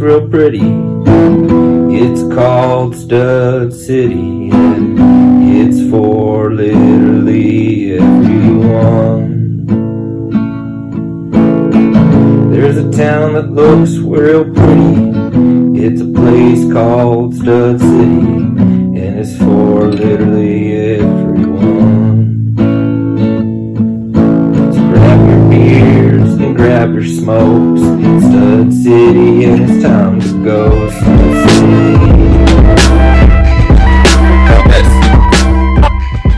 real pretty. It's called Stud City, and it's for literally everyone. There's a town that looks real pretty. It's a place called Stud City, and it's for literally everyone. Grab your smokes. It's Stud City, and it's time to go. Stud City.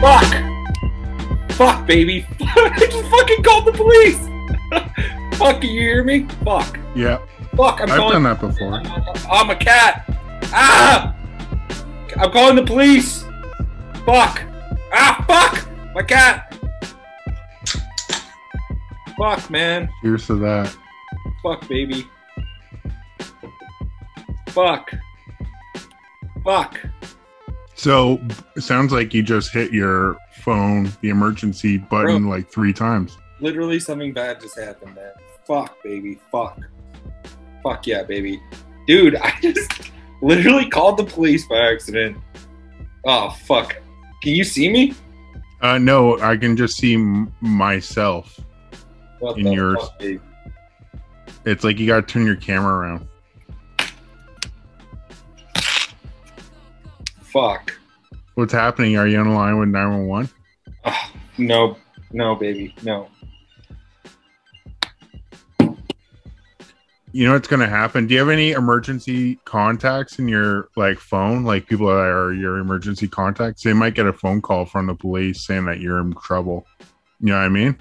Fuck! Fuck, baby! I just fucking called the police! Fuck, you hear me? Fuck. Yeah, Fuck, I'm I've calling. done that before. I'm a cat! Ah! I'm calling the police! Fuck! Ah, fuck! My cat! Fuck, man. Here's to that. Fuck, baby. Fuck. Fuck. So it sounds like you just hit your phone, the emergency button, like three times. Literally something bad just happened, man. Fuck, baby. Fuck. Fuck yeah, baby. Dude, I just literally called the police by accident. Oh, fuck. Can you see me? Uh, no, I can just see m- myself. What In yours. fuck. It's like you gotta turn your camera around. Fuck. What's happening? Are you on the line with 911? Oh, ah, no, no, baby. No. You know what's gonna happen? Do you have any emergency contacts in your like phone? Like people that are your emergency contacts, they might get a phone call from the police saying that you're in trouble. You know what I mean?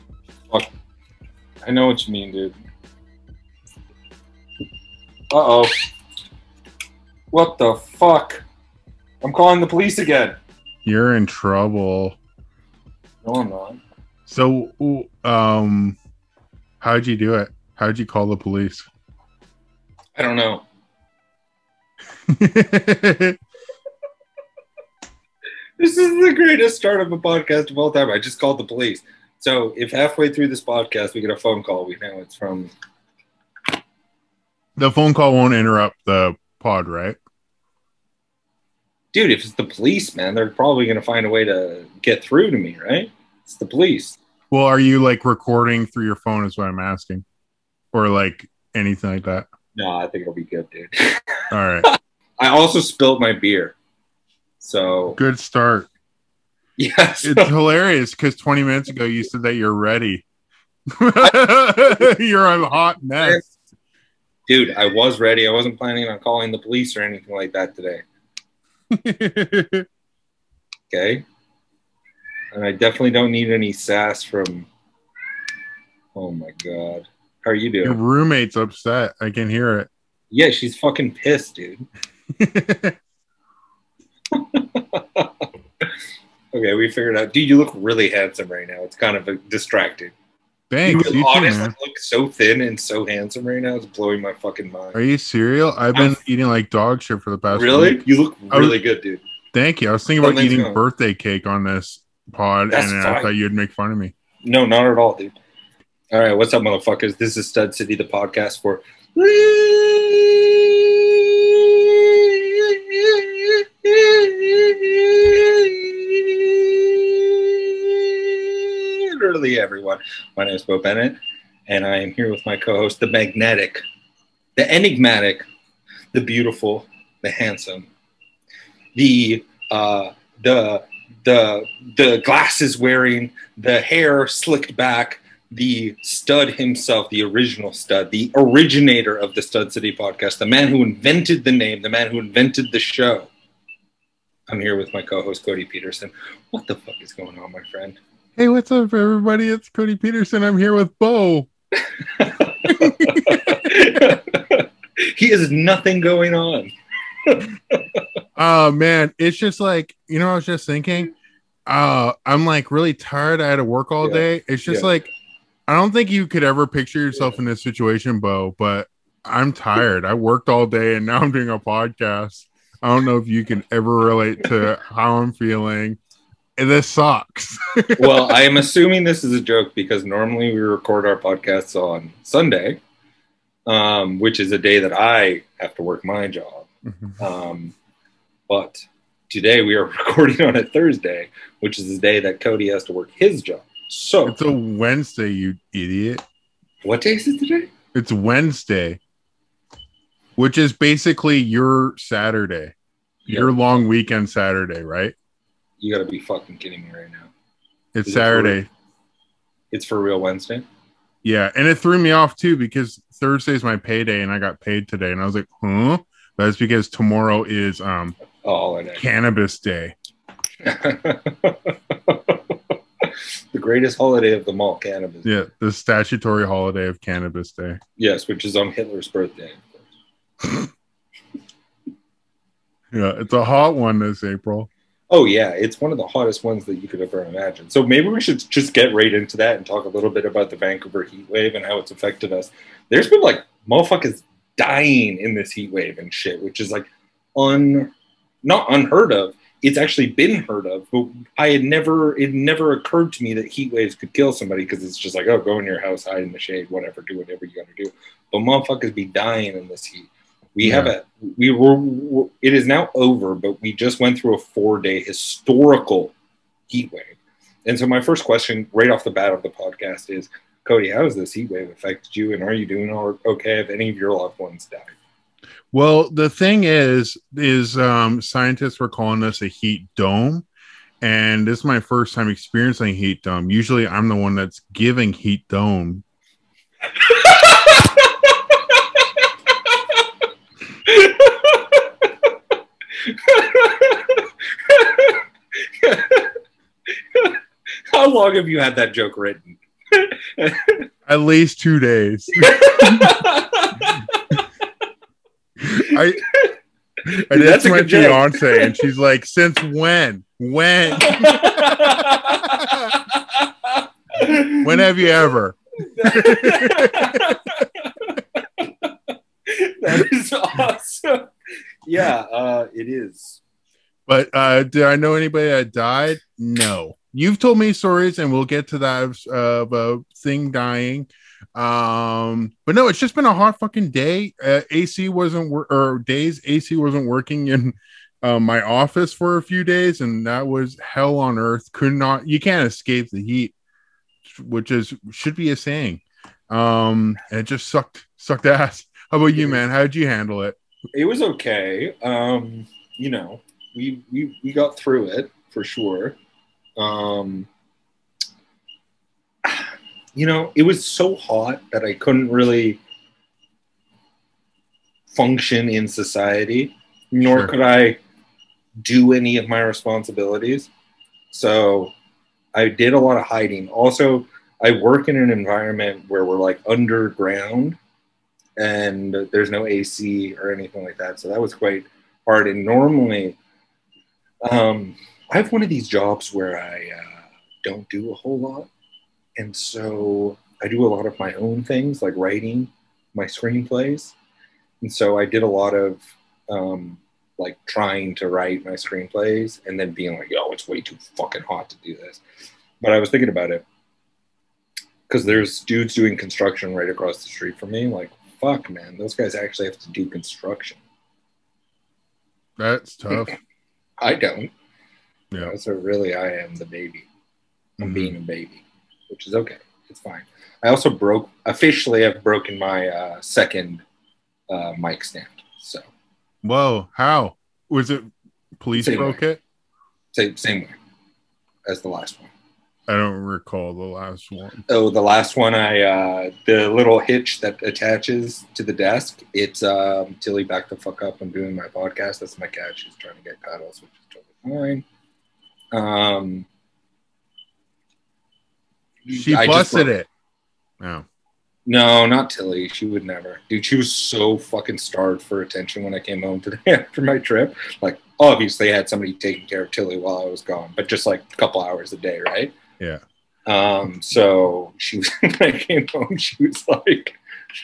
I know what you mean, dude. Uh oh. What the fuck? I'm calling the police again. You're in trouble. No, I'm not. So, um, how'd you do it? How'd you call the police? I don't know. This is the greatest start of a podcast of all time. I just called the police. So if halfway through this podcast we get a phone call, we know it's from the phone call won't interrupt the pod, right? dude. If it's the police, man, they're probably gonna find a way to get through to me, right? It's the police. Well, are you like recording through your phone? Is what I'm asking, or like anything like that? No, I think it'll be good, dude. All right, I also spilled my beer. So good start. Yes, It's hilarious because 20 minutes ago you said that you're ready. you're a hot mess. dude, I was ready. I wasn't planning on calling the police or anything like that today. Okay. And I definitely don't need any sass from. Oh my god. How are you Your doing? roommate's upset. I can hear it. Yeah, she's fucking pissed, dude. Okay, we figured out. Dude, you look really handsome right now. It's kind of uh, distracting. Thanks. you You honestly man. look so thin and so handsome right now. It's blowing my fucking mind. Are you cereal? I've been eating like dog shit for the past really? week. You look I was- really good, dude. Thank you. I was thinking about eating going- birthday cake on this pod, That's and I thought you'd make fun of me. No, not at all, dude. All right, what's up, motherfuckers? This is Stud City, the podcast for literally everyone. My name is Bo Bennett, and I am here with my co-host, the magnetic, the enigmatic, the beautiful, the handsome, the uh, the the the glasses wearing, the hair slicked back, the stud himself, the original stud, the originator of the Stud City podcast, the man who invented the name, the man who invented the show. I'm here with my co-host Cody Peterson. What the fuck is going on, my friend? Hey, what's up, everybody? It's Cody Peterson. I'm here with Bo. he has nothing going on. Oh man, it's just like you know. I was just thinking. Uh, I'm like really tired. I had to work all Yeah. day. It's just Yeah. like I don't think you could ever picture yourself in this situation, Bo. But I'm tired. I worked all day, and now I'm doing a podcast. I don't know if you can ever relate to how I'm feeling. This sucks. well, I am assuming this is a joke because normally we record our podcasts on Sunday. um, which is a day that I have to work my job. Mhm. Um, but today we are recording on a Thursday, which is the day that Cody has to work his job. So, It's a Wednesday, you idiot. what day is it today? It's Wednesday, which is basically your Saturday, your long weekend Saturday, right? You got to be fucking kidding me right now. It's Is it for Saturday. It's for real Wednesday. Yeah, and it threw me off too because Thursday's my payday and I got paid today, and I was like, huh? That's because tomorrow is um Oh, holiday. cannabis day. the greatest holiday of them all, cannabis. Yeah, the statutory holiday of cannabis day. Yes, which is on Hitler's birthday. Yeah, it's a hot one this April. Oh yeah, it's one of the hottest ones that you could ever imagine. So maybe we should just get right into that and talk a little bit about the Vancouver heat wave and how it's affected us. There's been like motherfuckers dying in this heat wave and shit, which is like un not unheard of. It's actually been heard of, but I had never it never occurred to me that heat waves could kill somebody because it's just like, oh, go in your house, hide in the shade, whatever, do whatever you gotta do. But motherfuckers be dying in this heat. We have a we were, were- it is now over, but we just went through a four day historical heat wave. And so my first question right off the bat of the podcast is, Cody, how has this heat wave affected you, and are you doing okay? Have any of your loved ones died? Well, the thing is, is um, scientists were calling this a heat dome, and this is my first time experiencing heat dome. Usually, I'm the one that's giving heat dome. How long have you had that joke written? At least two days. I that's my fiance, and she's like, "Since when? When? when have you ever?" that is awesome. Yeah, uh, it is. But uh, did I know anybody that died? No. You've told me stories, and we'll get to that of, of a thing dying. Um, but no, it's just been a hot fucking day. Uh, AC wasn't wor- or days AC wasn't working in uh, my office for a few days, and that was hell on earth. Could not you can't escape the heat, which is should be a saying. Um, and it just sucked sucked ass. How about you, man? How did you handle it? It was okay. Um, you know, we we we got through it for sure. Um, you know, it was so hot that I couldn't really function in society, nor Sure. could I do any of my responsibilities. So I did a lot of hiding. Also, I work in an environment where we're like underground and there's no AC or anything like that. So that was quite hard. And normally, um, I have one of these jobs where I uh, don't do a whole lot. And so I do a lot of my own things, like writing my screenplays. And so I did a lot of um, like trying to write my screenplays and then being like, oh, it's way too fucking hot to do this. But I was thinking about it because there's dudes doing construction right across the street from me. Like, fuck, man, those guys actually have to do construction. That's tough. I don't. You Yeah. know, so really, I am the baby. I'm Mhm. being a baby, which is okay. It's fine. I also broke officially. I've broken my uh, second uh, mic stand. So Whoa, how was it? Police Same broke way. it. same same way as the last one. I don't recall the last one. Oh, the last one, I uh, the little hitch that attaches to the desk. It's um, Tilly back the fuck up. I'm doing my podcast. That's my cat. She's trying to get cuddles, which is totally fine. Um, She I busted broke- it. No. No, not Tilly. She would never. Dude, she was so fucking starved for attention when I came home today after my trip. Like, obviously, I had somebody taking care of Tilly while I was gone, but just like a couple hours a day, right? Yeah. Um, so she was, when I came home, she was like,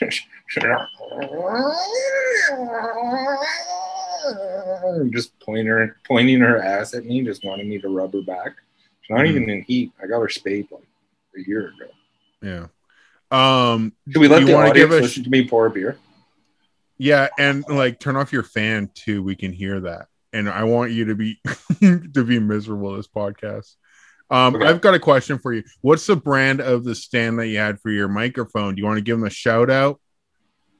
just pointing her, pointing her ass at me, just wanting me to rub her back. She's not Mhm. even in heat. I got her spayed like a year ago. Yeah. Um, Should we let the audience give a listen to me pour a beer? yeah, and like turn off your fan too. We can hear that, and I want you to be to be miserable this podcast. Um, Okay. I've got a question for you. What's the brand of the stand that you had for your microphone? Do you want to give them a shout out?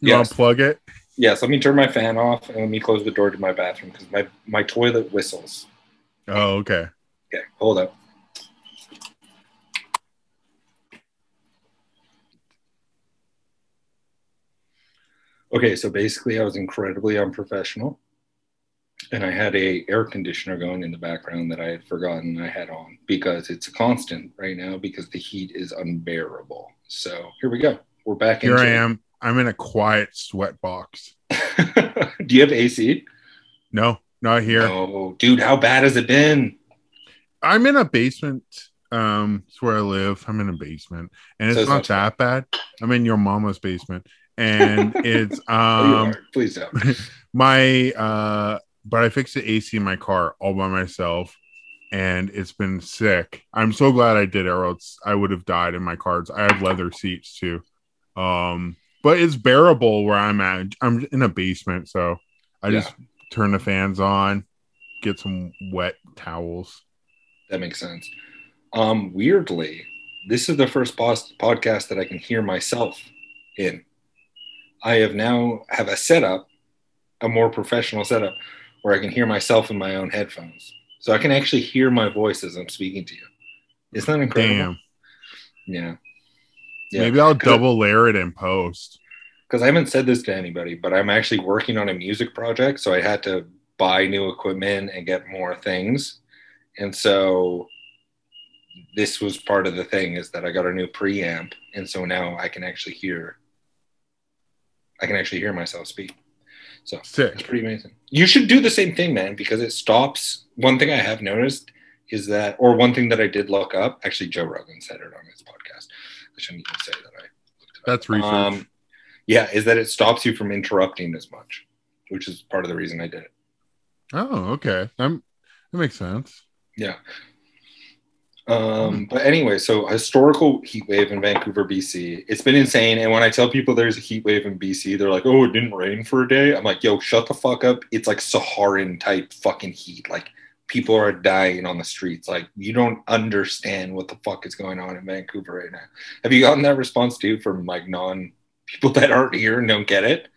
You want to plug it? Yes, let me turn my fan off and let me close the door to my bathroom because my, my toilet whistles. Oh, okay. Okay, hold up. Okay, so basically I was incredibly unprofessional and I had a air conditioner going in the background that I had forgotten I had on because it's a constant right now because the heat is unbearable. So here we go. We're back in Here I am. I'm in a quiet sweat box. Do you have AC? No, not here. Oh, dude, how bad has it been? I'm in a basement. Um, it's where I live. I'm in a basement, and it's it's not that bad. I'm in your mama's basement, and it's Oh, um are. Please don't. my uh, but I fixed the AC in my car all by myself, and it's been sick. I'm so glad I did it, or else I would have died in my cars. I have leather seats too, um, but it's bearable where I'm at. I'm in a basement, so I Yeah. just turn the fans on, get some wet towels. That makes sense. Um, weirdly, this is the first pos- podcast that I can hear myself in. I have now have a setup, a more professional setup, where I can hear myself in my own headphones, so I can actually hear my voice as I'm speaking to you. Isn't that incredible? Yeah. Yeah. Maybe I'll double layer it in post. because I haven't said this to anybody, but I'm actually working on a music project, so I had to buy new equipment and get more things, and so this was part of the thing is that I got a new preamp, and so now I can actually hear, I can actually hear myself speak. So it's pretty amazing. You should do the same thing, man, because it stops. One thing I have noticed is that, or one thing that I did look up. Actually, Joe Rogan said it on his podcast. I shouldn't even say that I looked it up. That's research. Um, yeah, is that it stops you from interrupting as much, which is part of the reason I did it. oh, okay. That, that makes sense. Yeah. Um, but anyway, so historical heat wave in Vancouver, BC. It's been insane. And when I tell people there's a heat wave in BC, they're like, oh, it didn't rain for a day. I'm like, yo, shut the fuck up. It's like Saharan type fucking heat. Like people are dying on the streets. Like you don't understand what the fuck is going on in Vancouver right now. Have you gotten that response too from like non people that aren't here and don't get it?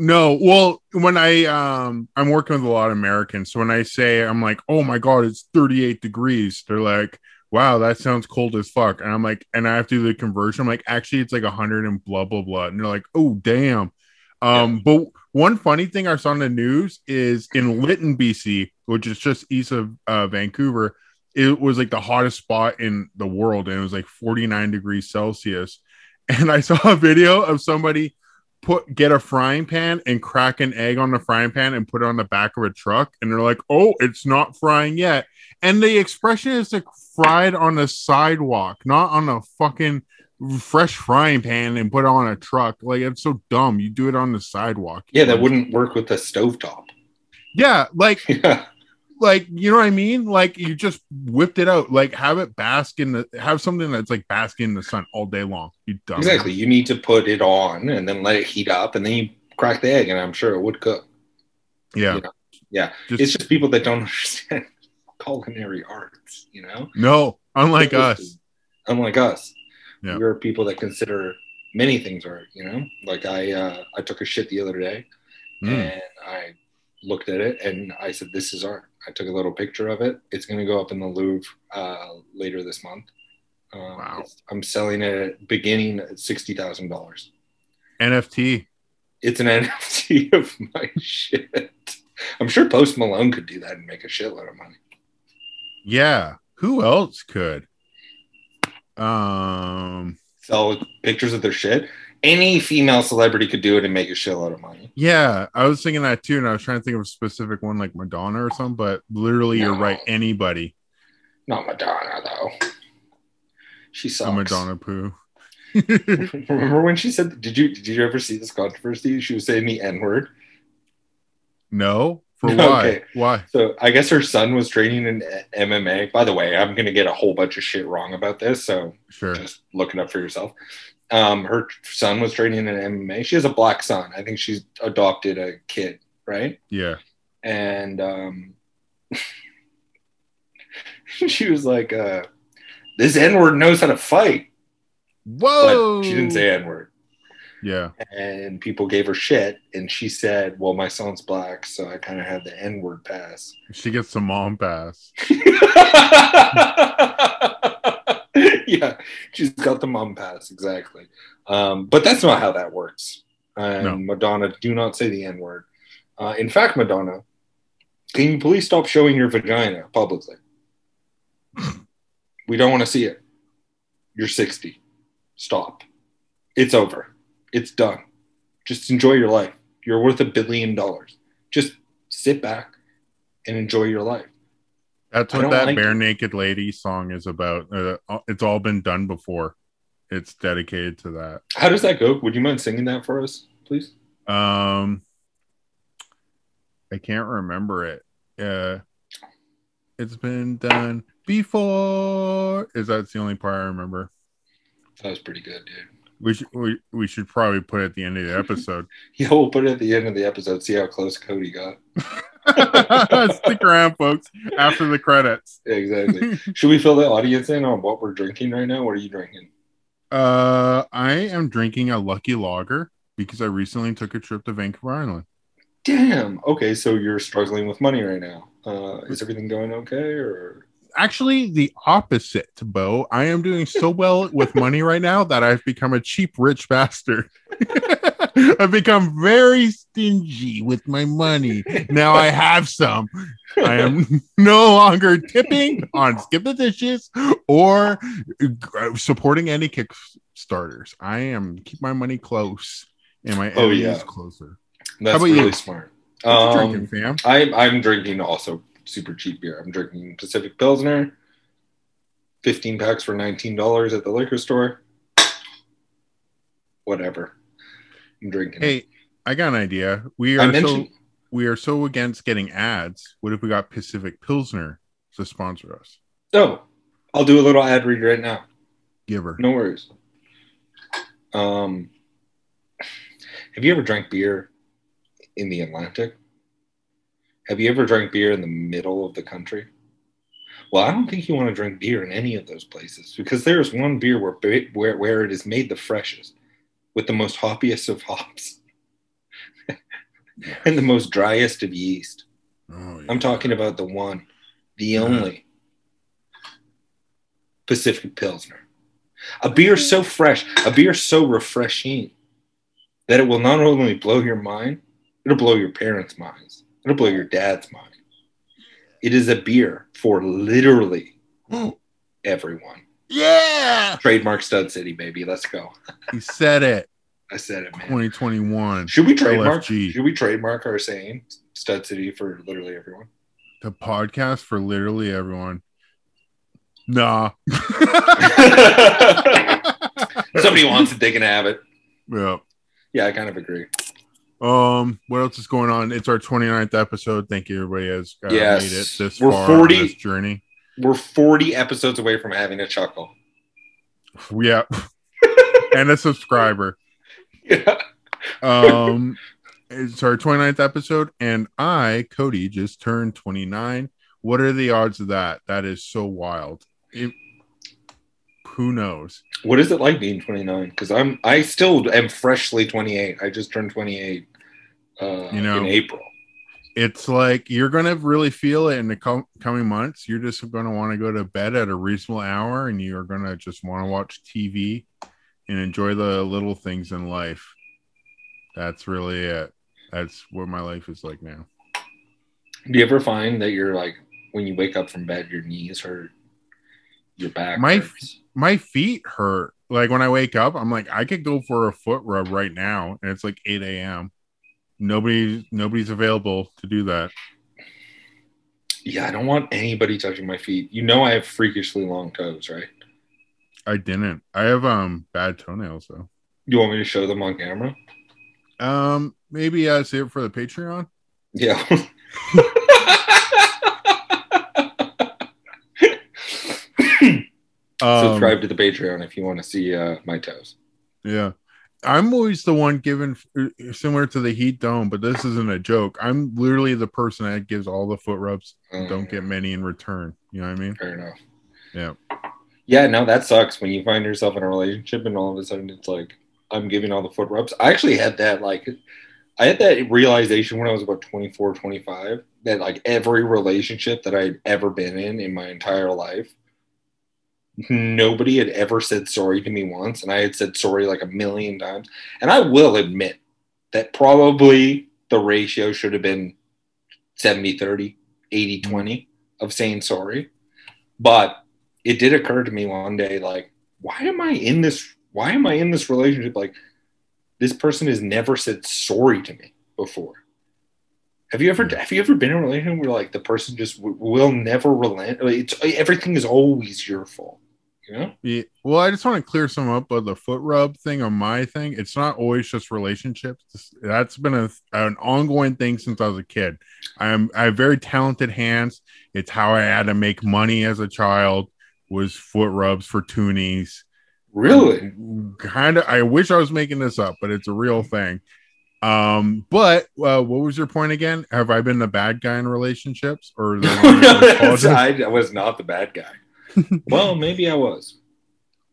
No, well, when I um I'm working with a lot of Americans, so when I say I'm like, oh my god, it's 38 degrees, they're like, wow, that sounds cold as fuck. And I'm like, and I have to do the conversion. I'm like, actually, it's like 100 and blah blah blah. And they're like, oh damn. Um, but one funny thing I saw on the news is in Lytton, BC, which is just east of uh, Vancouver, it was like the hottest spot in the world, and it was like 49 degrees Celsius. And I saw a video of somebody put get a frying pan and crack an egg on the frying pan and put it on the back of a truck and they're like oh it's not frying yet and the expression is like fried on the sidewalk not on a fucking fresh frying pan and put it on a truck like it's so dumb you do it on the sidewalk Yeah, that wouldn't work with the stovetop. yeah like Yeah. Like you know what i mean like you just whipped it out like have it bask in the have something that's like basking in the sun all day long you dumb Exactly. You need to put it on and then let it heat up and then you crack the egg and I'm sure it would cook. yeah You know, yeah. just, It's just people that don't understand culinary arts, you know? no unlike us Unlike us. Yeah. We're people that consider many things art, you know? Like I uh I took a shit the other day Mm. and I looked at it and I said, This is art. I took a little picture of it. It's gonna go up in the Louvre uh later this month. Um, Wow. I'm selling it at beginning at sixty thousand dollars. nft it's an NFT of my shit. I'm sure Post Malone could do that and make a shitload of money. Yeah. Who else could? Um. Sell pictures of their shit. Any female celebrity could do it and make a shitload of money. Yeah, I was thinking that too, and I was trying to think of a specific one like Madonna or something. But literally, you're right. Anybody, Not Madonna though. She a sucks. Madonna poo. Remember when she said? Did you did you ever see this controversy? She was saying the N word. no, for why? Okay. Why? So I guess her son was training in MMA. By the way, I'm gonna get a whole bunch of shit wrong about this, so Sure. just look it up for yourself. Um, her son was training in MMA. She has a black son. I think she's adopted a kid, right? Yeah. And um, she was like, uh, "This N word knows how to fight," Whoa. but she didn't say N word. Yeah. And people gave her shit, and she said, "Well, my son's black, so I kind of have the N word pass." She gets the mom pass. yeah, she's got the mom pass exactly. Um, but that's not how that works. And No. Madonna, do not say the N word. Uh, in fact, Madonna, can you please stop showing your vagina publicly? we don't want to see it. You're 60. Stop. It's over. It's done. Just enjoy your life. You're worth a billion dollars. Just sit back and enjoy your life. That's what that like bare it. naked lady song is about. Uh, it's all been done before. It's dedicated to that. How does that go? Would you mind singing that for us, please? Um, I can't remember it. Uh, it's been done before. Is that the only part I remember? That was pretty good, dude. We should we, we should probably put it at the end of the episode. Yeah, we'll put it at the end of the episode. See how close Cody got. Stick around, folks. After the credits. Yeah, exactly. Should we fill the audience in on what we're drinking right now? What are you drinking? Uh, I am drinking a Lucky Lager because I recently took a trip to Vancouver Island. Damn. Okay, so you're struggling with money right now. Uh, is everything going okay, or Actually, the opposite, Bo. I am doing so well with money right now that I've become a cheap rich bastard. I've become very stingy with my money. Now I have some. I am no longer tipping on skip the dishes or supporting any kickstarters. I am keep my money close and my Oh, enemies yeah. closer. that's really you? smart? What Um, drinking, fam? I'm I'm drinking also super cheap beer. I'm drinking Pacific Pilsner, 15 packs for $19 at the liquor store. Whatever. I'm drinking. Hey, I got an idea. We are so we are so against getting ads. What if we got Pacific Pilsner to sponsor us? Oh, I'll do a little ad read right now. Give her. No worries. Um, have you ever drank beer in the Atlantic? Have you ever drank beer in the middle of the country? Well, I don't think you want to drink beer in any of those places because there is one beer where where where it is made the freshest, with the most hoppiest of hops, and the most driest of yeast. Oh, yeah. I'm talking about the one, the uh-huh. only Pacific Pilsner. A beer so fresh, a beer so refreshing that it will not only blow your mind, it'll blow your parents' minds, it'll blow your dad's mind. It is a beer for literally everyone. yeah. Trademark Stud City, baby. Let's go. He said it. I said it, man. 2021. Should we trademark? LFG. Should we trademark our saying Stud City for literally everyone? The podcast for literally everyone. Nah. Somebody wants it, they can have it. yeah. Yeah, I kind of agree. Um, what else is going on? It's our 29th episode. Thank you, everybody has uh, Yes. made it this We're far 40 on this journey. We're 40 episodes away from having a chuckle. Yeah. and a subscriber. Yeah. Um, it's our 29th episode, and I, Cody, just turned 29. What are the odds of that? That is so wild. It, who knows? What is it like being 29? Because I'm I still am freshly 28. I just turned 28 uh, You know, in April. It's like you're gonna really feel it in the co- coming months. You're just gonna want to go to bed at a reasonable hour, and you're gonna just want to watch TV and enjoy the little things in life. That's really it. That's what my life is like now. Do you ever find that you're like when you wake up from bed, your knees hurt, your back My- hurts? My feet hurt. Like when I wake up, I'm like, I could go for a foot rub right now, and it's like 8 a.m. Nobody, nobody's available to do that. Yeah, I don't want anybody touching my feet. You know I have freakishly long toes, right? I didn't. I have um bad toenails though. You want me to show them on camera? Um, maybe I save it for the Patreon. Yeah. Um, Subscribe to the Patreon if you want to see uh, my toes. Yeah. I'm always the one given similar to the heat dome, but this isn't a joke. I'm literally the person that gives all the foot rubs and don't get many in return. You know what I mean? Fair enough. Yeah. Yeah, no, that sucks when you find yourself in a relationship and all of a sudden it's like I'm giving all the foot rubs. I actually had that like I had that realization when I was about 24, 25 that like every relationship that I'd ever been in in my entire life nobody had ever said sorry to me once and I had said sorry like a million times. And I will admit that probably the ratio should have been 70 30, 80 20 of saying sorry. But it did occur to me one day like why am I in this why am I in this relationship like this person has never said sorry to me before. Have you ever hmm. have you ever been in a relationship where like the person just w- will never relent? It's everything is always your fault. Know? Yeah. Well, I just want to clear some up of the foot rub thing on my thing. It's not always just relationships. That's been a, an ongoing thing since I was a kid. I'm I have very talented hands. It's how I had to make money as a child was foot rubs for toonies. Really? Kind of. I wish I was making this up, but it's a real thing. Um, but uh, what was your point again? Have I been the bad guy in relationships, or the one no, that was I, I was not the bad guy. Well, maybe I was.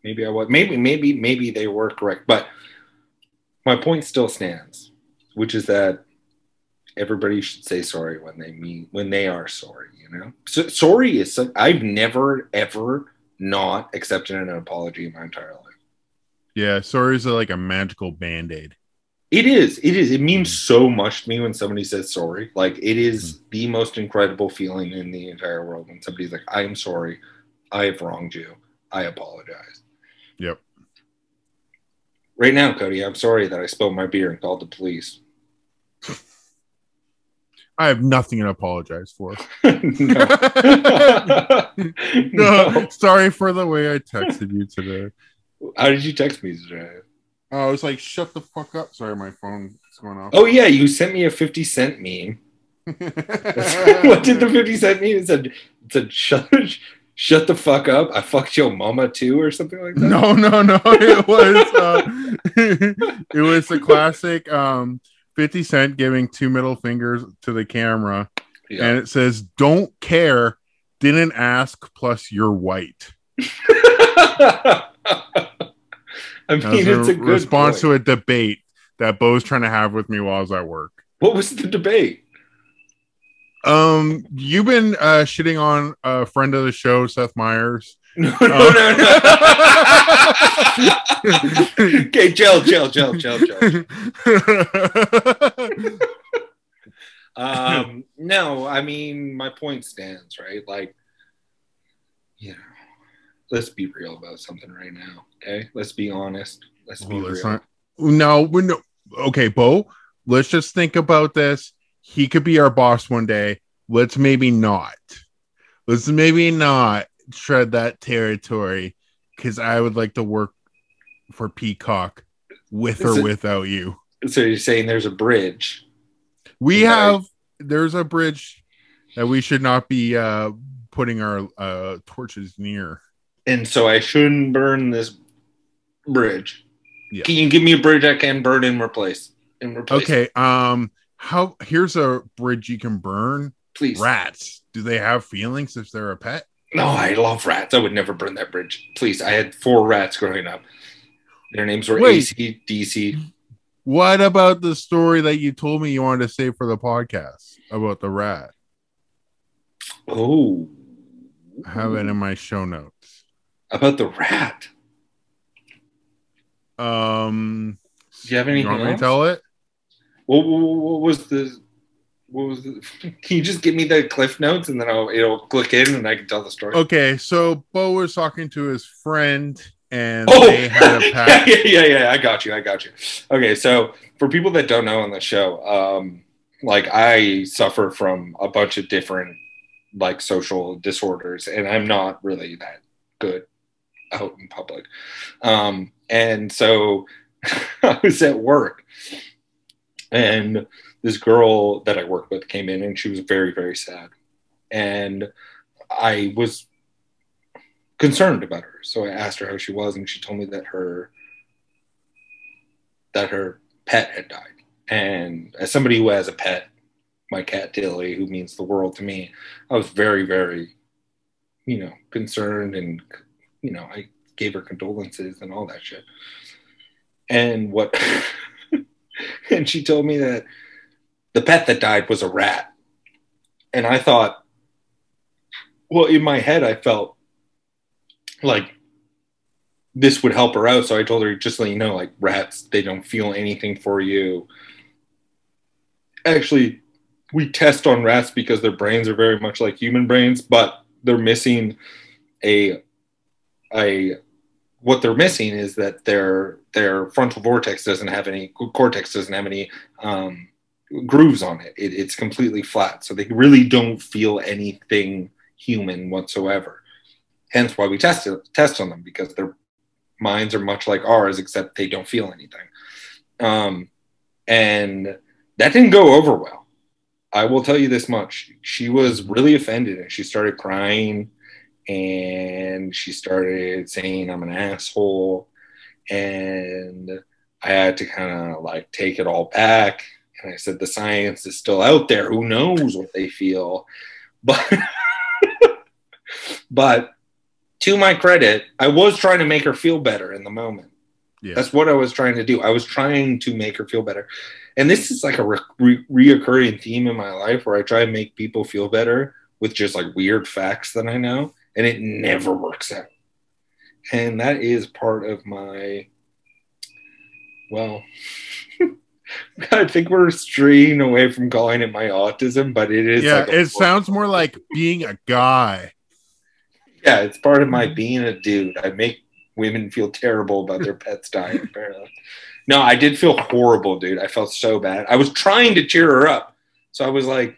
Maybe I was. Maybe, maybe, maybe they were correct. But my point still stands, which is that everybody should say sorry when they mean when they are sorry. You know, so, sorry is. So, I've never ever not accepted an apology in my entire life. Yeah, sorry is like a magical band aid. It is. It is. It means so much to me when somebody says sorry. Like it is Mm. the most incredible feeling in the entire world when somebody's like, "I am sorry. I have wronged you. I apologize." Yep. Right now, Cody, I'm sorry that I spilled my beer and called the police. I have nothing to apologize for. no. No, no. sorry for the way I texted you today. How did you text me today? Oh, I was like, shut the fuck up. Sorry, my phone is going off. Oh yeah, you sent me a 50 cent meme. what did the 50 cent mean? It said, it said shut, shut the fuck up. I fucked your mama too, or something like that. no, no, no. It was uh, it was the classic um 50 Cent giving two middle fingers to the camera, Yeah. and it says, Don't care, didn't ask, plus you're white. I mean, it's a a good response point. to a debate that Bo's trying to have with me while I was at work. What was the debate? Um, you've been uh shitting on a friend of the show, Seth Meyers. No, no, Oh. no, no. okay, chill, chill, chill, chill, chill. Um, no, I mean, my point stands, right? Like, you know, let's be real about something right now, okay? Let's be honest. Let's be real. not- no, we're no. Okay, Bo. Let's just think about this. He could be our boss one day. Let's maybe not. Let's maybe not tread that territory because I would like to work for Peacock with Is or it- without you. So you're saying there's a bridge? We have there's a bridge that we should not be uh putting our uh torches near. and so I shouldn't burn this bridge. Yeah. Can you give me a bridge I can burn and replace? And replace, Okay, um how here's a bridge you can burn. please. Rats. Do they have feelings if they're a pet? No, I love rats. I would never burn that bridge. Please, I had four rats growing up. Their names were Wait. AC, DC. What about the story that you told me you wanted to say for the podcast about the rat? Oh, I have it in my show notes. about the rat. Um, Do you have you anything want me to tell it? What, what, what was the? What was the? Can you just give me the cliff notes and then I'll it'll click in and I can tell the story. Okay, so Bo was talking to his friend, and Oh, they had a pet. yeah, yeah, yeah. I got you. I got you. Okay, so for people that don't know on the show, um, like I suffer from a bunch of different like social disorders, and I'm not really that good out in public. Um, and so I was at work, and this girl that I worked with came in, and she was very, very sad, and I was concerned about her. So I asked her how she was, and she told me that her that her pet had died. And as somebody who has a pet, my cat Tilly, who means the world to me, I was very, very, you know, concerned and, you know, I gave her condolences and all that shit. And what, and she told me that the pet that died was a rat. And I thought, well, in my head, I felt like this would help her out. So I told her, just let you know, like rats, they don't feel anything for you. Actually, we test on rats because their brains are very much like human brains, but they're missing a a what they're missing is that their their frontal vortex doesn't have any cortex doesn't have any um, grooves on it. it. It's completely flat, so they really don't feel anything human whatsoever. Hence, why we test test on them because their minds are much like ours, except they don't feel anything. Um, and that didn't go over well. I will tell you this much: she was really offended, and she started crying and she started saying I'm an asshole. And I had to kind of like take it all back. And I said the science is still out there. Who knows what they feel? But but to my credit I was trying to make her feel better in the moment. Yeah. that's what I was trying to do. I was trying to make her feel better. And this is like a re- re- reoccurring theme in my life where I try and make people feel better with just like weird facts that I know and it never works out. And that is part of my, well, I think we're straying away from calling it my autism, but it is. yeah, like it sounds more like being a guy. yeah, it's part of my being a dude. I make women feel terrible about their pets dying, apparently. No, I did feel horrible, dude. I felt so bad. I was trying to cheer her up. So I was like,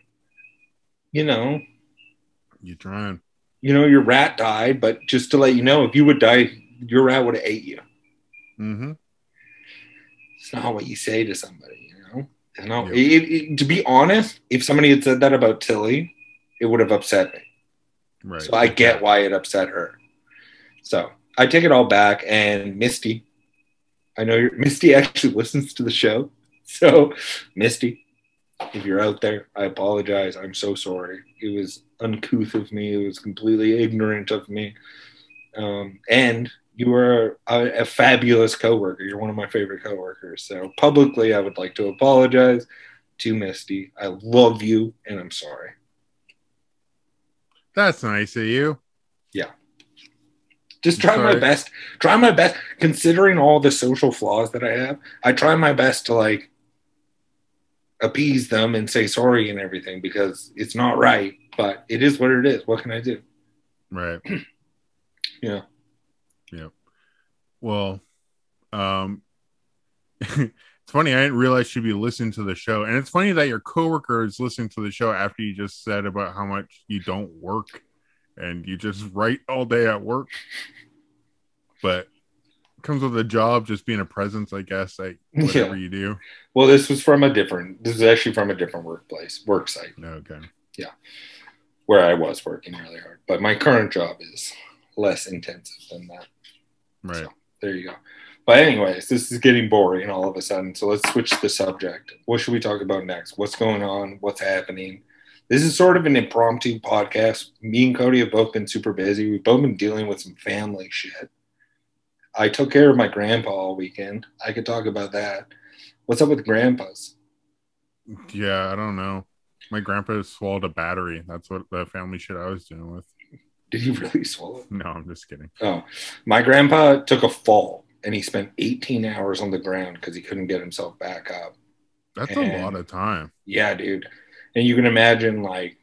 you know, You're trying? You know, your rat died, but just to let you know, if you would die, your rat would have ate you. Mm-hmm. It's not what you say to somebody, you know. It's not, Yep. it, it- to be honest, if somebody had said that about Tilly, it would have upset me. Right. So I get why it upset her. So I take it all back. And Misty, I know you're, Misty actually listens to the show. So Misty, if you're out there, I apologize. I'm so sorry. It was uncouth of me. It was completely ignorant of me. Um, and you are a, a fabulous coworker. You're one of my favorite coworkers. So publicly, I would like to apologize to Misty. I love you, and I'm sorry. That's nice of you. Yeah. Just try my best try my best considering all the social flaws that i have i try my best to like appease them and say sorry and everything because it's not right but it is what it is what can i do Right. Yeah. Yeah. Well, um, it's funny. I didn't realize she'd be listening to the show, and it's funny that your coworker is listening to the show after you just said about how much you don't work and you just write all day at work. But it comes with a job, just being a presence, I guess. Like whatever you do. well this was from a different this is actually from a different workplace work site Okay. Where i was working really hard but my current job is less intensive than that Right. So, there you go. But anyways, this is getting boring all of a sudden. So let's switch the subject. What should we talk about next? What's going on? What's happening? This is sort of an impromptu podcast. Me and Cody have both been super busy. We've both been dealing with some family shit. I took care of my grandpa all weekend. I could talk about that. What's up with grandpas? Yeah, I don't know. My grandpa swallowed a battery. That's what the family shit I was dealing with. Did he really swallow? No, I'm just kidding. Oh, my grandpa took a fall and he spent 18 hours on the ground because he couldn't get himself back up. That's And- a lot of time. Yeah, dude. And you can imagine like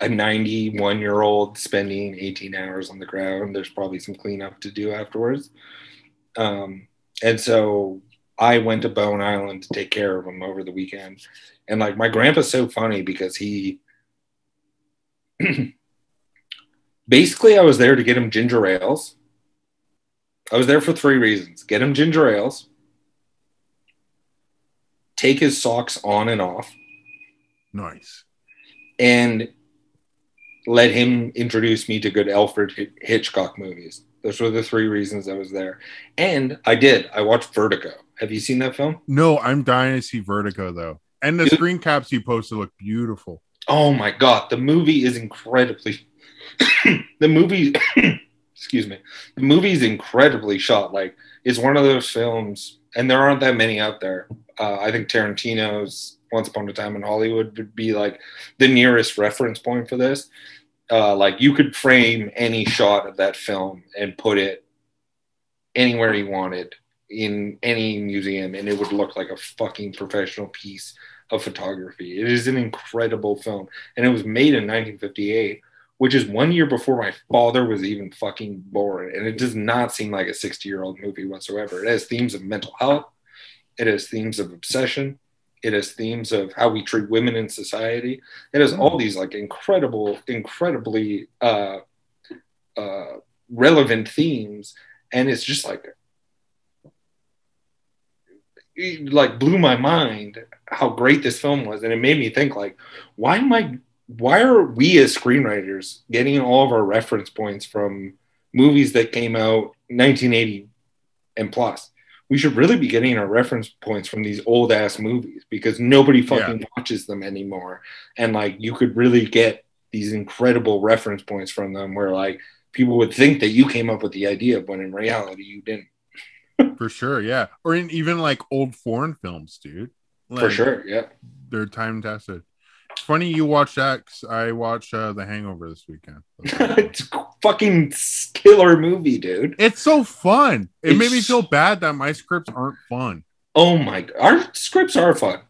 a 91 year old spending 18 hours on the ground. There's probably some cleanup to do afterwards. Um, and so I went to Bowen Island to take care of him over the weekend. And like my grandpa's so funny because he basically I was there to get him ginger ales. I was there for three reasons get him ginger ales, take his socks on and off, Nice. and let him introduce me to good Alfred Hitchcock movies. Those were the three reasons I was there. And I did. I watched Vertigo. Have you seen that film? No, I'm dying to see Vertigo though. And the Dude. screen caps you posted look beautiful. Oh my god, the movie is incredibly. the movie, excuse me, the movie is incredibly shot. Like it's one of those films, and there aren't that many out there. Uh, I think Tarantino's Once Upon a Time in Hollywood would be like the nearest reference point for this. Uh, like you could frame any shot of that film and put it anywhere you wanted in any museum, and it would look like a fucking professional piece of photography. It is an incredible film, and it was made in 1958, which is one year before my father was even fucking born. And it does not seem like a 60 year old movie whatsoever. It has themes of mental health, it has themes of obsession, it has themes of how we treat women in society. It has all these like incredible, incredibly uh, uh, relevant themes, and it's just like it, like blew my mind how great this film was and it made me think like why am i why are we as screenwriters getting all of our reference points from movies that came out 1980 and plus? We should really be getting our reference points from these old ass movies because nobody fucking watches them anymore. And like you could really get these incredible reference points from them where like people would think that you came up with the idea but in reality you didn't For sure, yeah. Or in even like old foreign films, dude. for sure yeah They're time tested. It's funny you watch that I watched uh, The Hangover this weekend. it's a fucking killer movie, dude. it's so fun. It made me feel bad that my scripts aren't fun. Oh my god, our scripts are fun.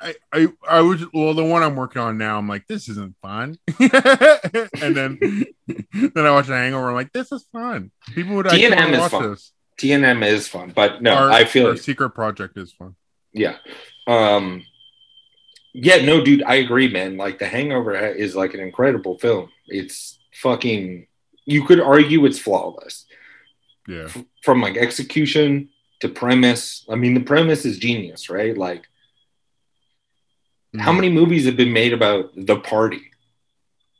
I, I, I was well the one I'm working on now. I'm like, this isn't fun, and then then I watch The Hangover. I'm like, this is fun. People would actually watch fun. this. TNM is fun, but no, Our- I feel our secret project is fun. yeah, um, yeah, no, dude, I agree, man. Like The Hangover is like an incredible film. It's fucking. You could argue it's flawless Yeah, F- from like execution to premise. I mean, the premise is genius, right? Like, how Mm. many movies have been made about the party?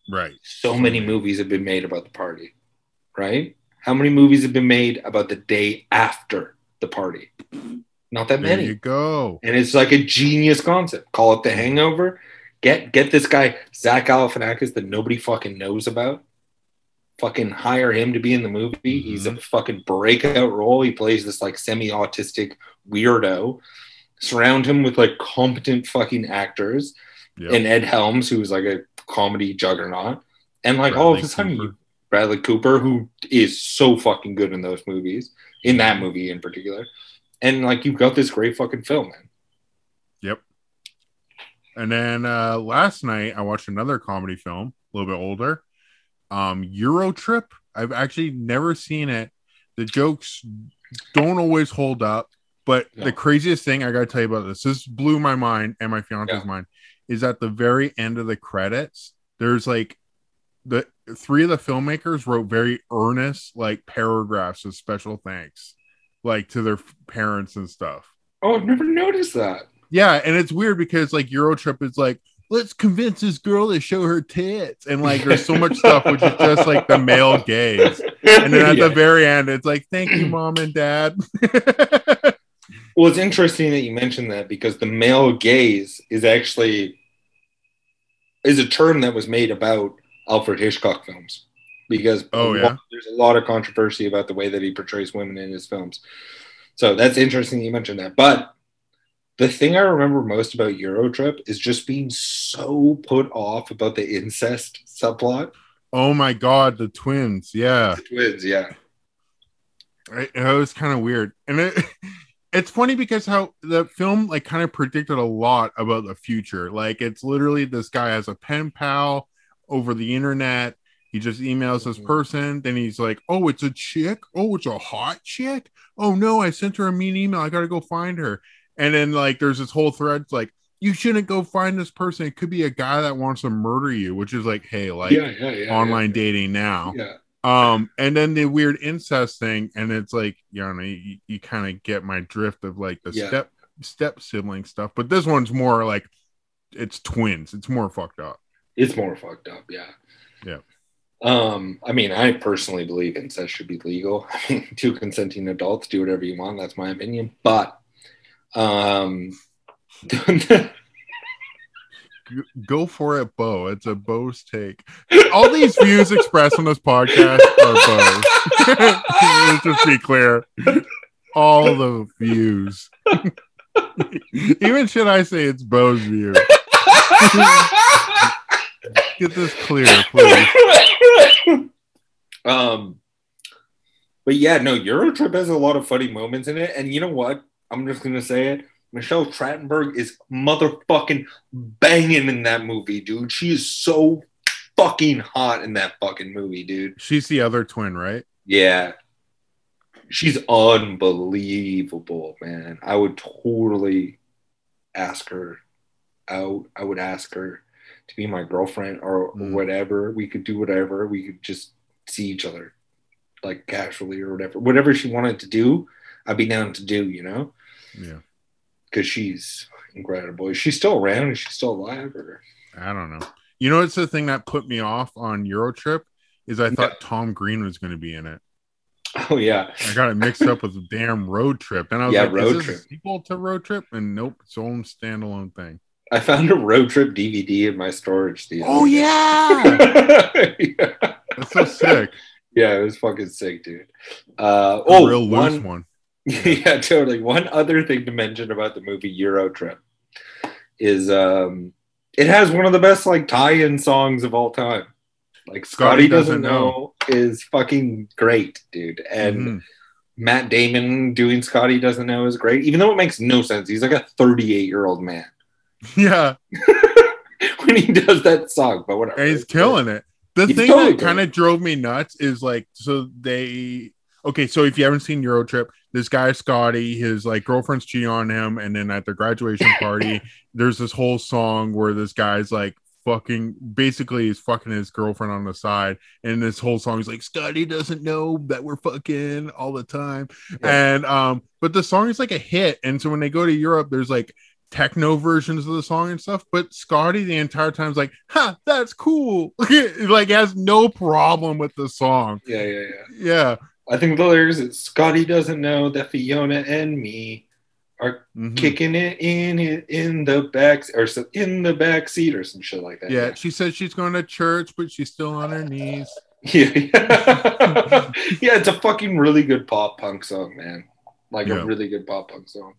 right? so many movies have been made about the party, right? How many movies have been made about the day after the party? Not that There many. you go. And it's like a genius concept. Call it the hangover. Get get this guy, Zach Galifianakis, that nobody fucking knows about. Fucking hire him to be in the movie. Mm-hmm. He's a fucking breakout role. He plays this like semi-autistic weirdo. Surround him with like competent fucking actors Yep. and Ed Helms, who's like a comedy juggernaut, and like all of a sudden, Cooper. you, Bradley Cooper, who is so fucking good in those movies, in that movie in particular, and like you've got this great fucking film, man. Yep. And then uh last night I watched another comedy film, a little bit older. Um Euro Trip. I've actually never seen it. The jokes don't always hold up, but No. the craziest thing I gotta tell you about this, this blew my mind and my fiance's Yeah. mind, is at the very end of the credits, there's like the three of the filmmakers wrote very earnest like paragraphs of special thanks, like to their parents and stuff. Oh, I've never noticed that. Yeah, and it's weird because like Eurotrip is like, let's convince this girl to show her tits, and like there's so much stuff which is just like the male gaze, and then at Yeah. the very end, it's like, thank you, mom and dad. Well, it's interesting that you mentioned that because the male gaze is actually is a term that was made about Alfred Hitchcock films because Oh, yeah? lot- there's a lot of controversy about the way that he portrays women in his films. So that's interesting you mentioned that. But the thing I remember most about Eurotrip is just being so put off about the incest subplot. oh my god, the twins, yeah, The twins, yeah. it, it was kind of weird, and it. It's funny because how the film like kind of predicted a lot about the future. Like it's literally this guy has a pen pal over the internet. He just emails this Mhm. person. Then he's like, "Oh, it's a chick. Oh, it's a hot chick. Oh no, I sent her a mean email. I gotta go find her." And then like, there's this whole thread. Like, you shouldn't go find this person. It could be a guy that wants to murder you, which is like, hey, like yeah, yeah, yeah. online dating now. Yeah. Um, and then the weird incest thing, and it's like, you know, you, you kind of get my drift of like the step step sibling stuff, but this one's more like it's twins. It's more fucked up. It's more fucked up, yeah. Yeah. Um, I mean, I personally believe incest should be legal. I mean, two consenting adults do whatever you want. That's my opinion. But Um, Go for it, Bo. It's a Bo's take. All these views expressed on this podcast are Bo's. Let's just be clear. All the views. Even should I say it's Bo's view? Get this clear, please. um, but yeah, no, Eurotrip has a lot of funny moments in it, and you know what? I'm just gonna say it. Michelle Trachtenberg is motherfucking banging in that movie, dude. She is so fucking hot in that fucking movie, dude. She's the other twin, right? Yeah. She's unbelievable, man. I would totally ask her out. I would ask her to be my girlfriend or Mm. whatever. We could do whatever. We could just see each other like casually or whatever. Whatever she wanted to do, I'd be down to do, you know? Yeah. Because she's incredible. Is she still around? Is she still alive? Or I don't know. You know, it's the thing that put me off on Eurotrip is I thought Tom Green was going to be in it. oh yeah. I got it mixed up with damn Road Trip, and I was Yeah, like, Road "Is this Trip. a sequel to Road Trip?" And nope, it's own standalone thing. I found a road trip DVD in my storage the Oh day. yeah, yeah. that's so sick. Yeah, it was fucking sick, dude. Uh, A oh, real loose one, one. yeah, totally. One other thing to mention about the movie Euro Trip is um, it has one of the best like tie-in songs of all time. Like Scotty, Scotty doesn't, Doesn't know. is fucking great, dude. And Mhm. Matt Damon doing Scotty doesn't know is great, even though it makes no sense. He's like a 38 year old man yeah, when he does that song, but whatever. and he's killing it. The He's thing totally that kind of drove me nuts is like, so they okay. So if you haven't seen Euro Trip, this guy Scotty, his like girlfriend's cheating on him, and then at their graduation party, there's this whole song where this guy's like fucking basically he's fucking his girlfriend on the side and this whole song is like scotty doesn't know that we're fucking all the time Yeah. and um but the song is like a hit and so when they go to europe there's like techno versions of the song and stuff but scotty the entire time is like ha that's cool like has no problem with the song Yeah, yeah, yeah. yeah I think the lyrics is Scotty doesn't know that Fiona and me are Mhm. kicking it in in the back or so in the back seat or some shit like that. yeah she says she's going to church but she's still on her knees yeah, yeah. yeah. It's a fucking really good pop punk song, man. Like Yeah. a really good pop punk song.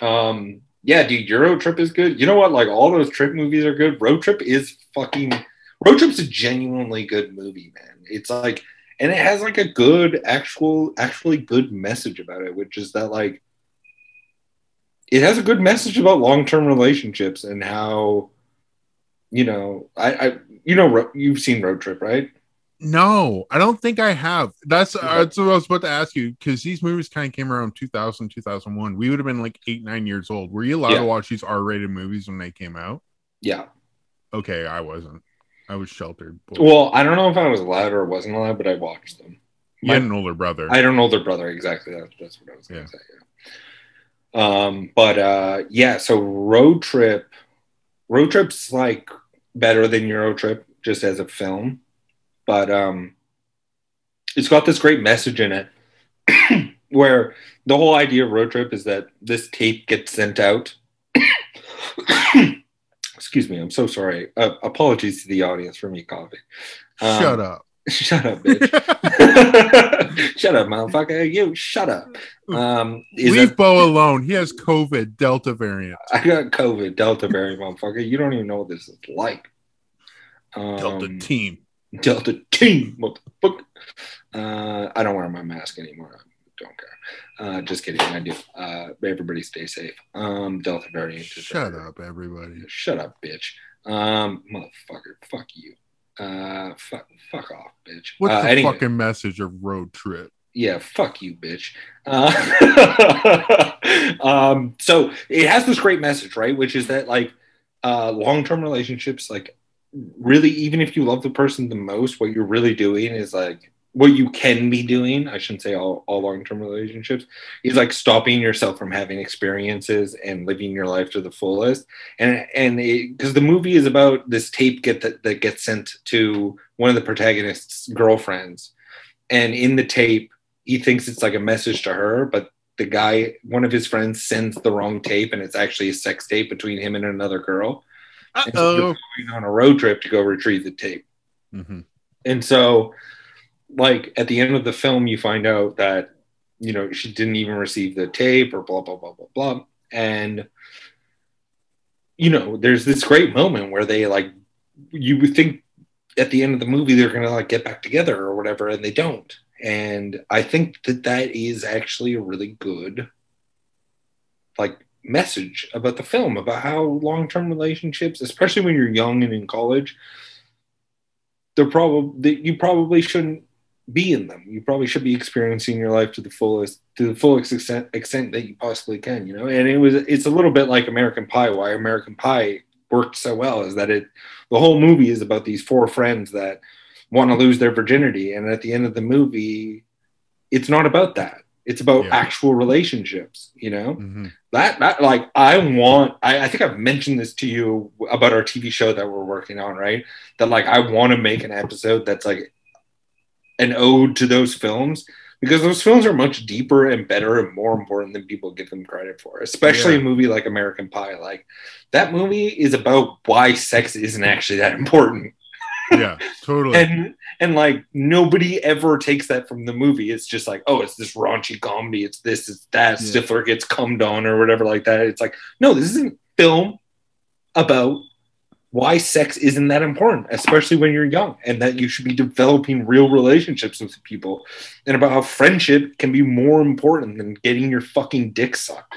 Um, yeah, dude, Euro Trip is good. You know what? Like all those trip movies are good. Road Trip is fucking. Road Trip's a genuinely good movie, man. It's like, and it has like a good actual, actually good message about it, which is that like, it has a good message about long term relationships and how, you know, I, I, you know, you've seen Road Trip, right? No, I don't think I have. That's Okay. that's what I was about to ask you because these movies kind of came around 2000, 2001. We would have been like eight, nine years old. Were you allowed Yeah. to watch these R rated movies when they came out? Yeah. Okay, I wasn't. I was sheltered. But Well, I don't know if I was allowed or wasn't allowed, but I watched them. you had an older brother. I don't know their brother exactly. That's, that's what I was going Yeah. to say. Yeah. Um, but uh, yeah, so road trip, road trip's like better than Euro Trip just as a film, but um, it's got this great message in it where the whole idea of road trip is that this tape gets sent out. Excuse me, I'm so sorry. Uh, apologies to the audience for me coughing. Um, Shut up. Shut up, bitch. shut up, motherfucker. You shut up. Um, is Leave that- Bo alone. He has COVID, Delta variant. I got COVID, Delta variant, motherfucker. You don't even know what this is like. Um, Delta team. Delta team, motherfucker. Uh, I don't wear my mask anymore. I don't care. Uh, just kidding. I do. Uh, everybody stay safe. Um, Delta variant. Shut up, everybody. Shut up, bitch. Um, motherfucker. Fuck you. Uh, fuck, fuck off, bitch. What's uh, the anyway. fucking message of road trip? yeah, fuck you, bitch. Uh, um, so it has this great message, right? Which is that like uh, long-term relationships, like really, even if you love the person the most, what you're really doing is like what you can be doing. I shouldn't say all, all long-term relationships is like stopping yourself from having experiences and living your life to the fullest. And and because the movie is about this tape get that, that gets sent to one of the protagonist's girlfriends and in the tape he thinks it's like a message to her but the guy, one of his friends, sends the wrong tape, and it's actually a sex tape between him and another girl. And so Uh-oh. going on a road trip to go retrieve the tape. hmm And so, like at the end of the film, you find out that you know she didn't even receive the tape or blah blah blah blah blah. And you know, there's this great moment where they like you would think at the end of the movie they're gonna like get back together or whatever, and they don't. And I think that that is actually a really good like message about the film about how long-term relationships, especially when you're young and in college, they're probably you probably shouldn't be in them. You probably should be experiencing your life to the fullest to the fullest extent, extent that you possibly can, you know. And it was it's a little bit like American Pie. Why American Pie worked so well is that it the whole movie is about these four friends that want to lose their virginity, and at the end of the movie, it's not about that. It's about Yeah. actual relationships, you know hmm that that like I want I, I think I've mentioned this to you about our TV show that we're working on, right? That like I want to make an episode that's like an ode to those films because those films are much deeper and better and more important than people give them credit for, especially Yeah. a movie like American Pie. Like that movie is about why sex isn't actually that important Yeah, totally. and and like nobody ever takes that from the movie. It's just like, oh, it's this raunchy comedy. It's this, it's that. Yeah. Stifler gets cummed on or whatever like that. It's like, no, this isn't film about why sex isn't that important, especially when you're young, and that you should be developing real relationships with people, and about how friendship can be more important than getting your fucking dick sucked.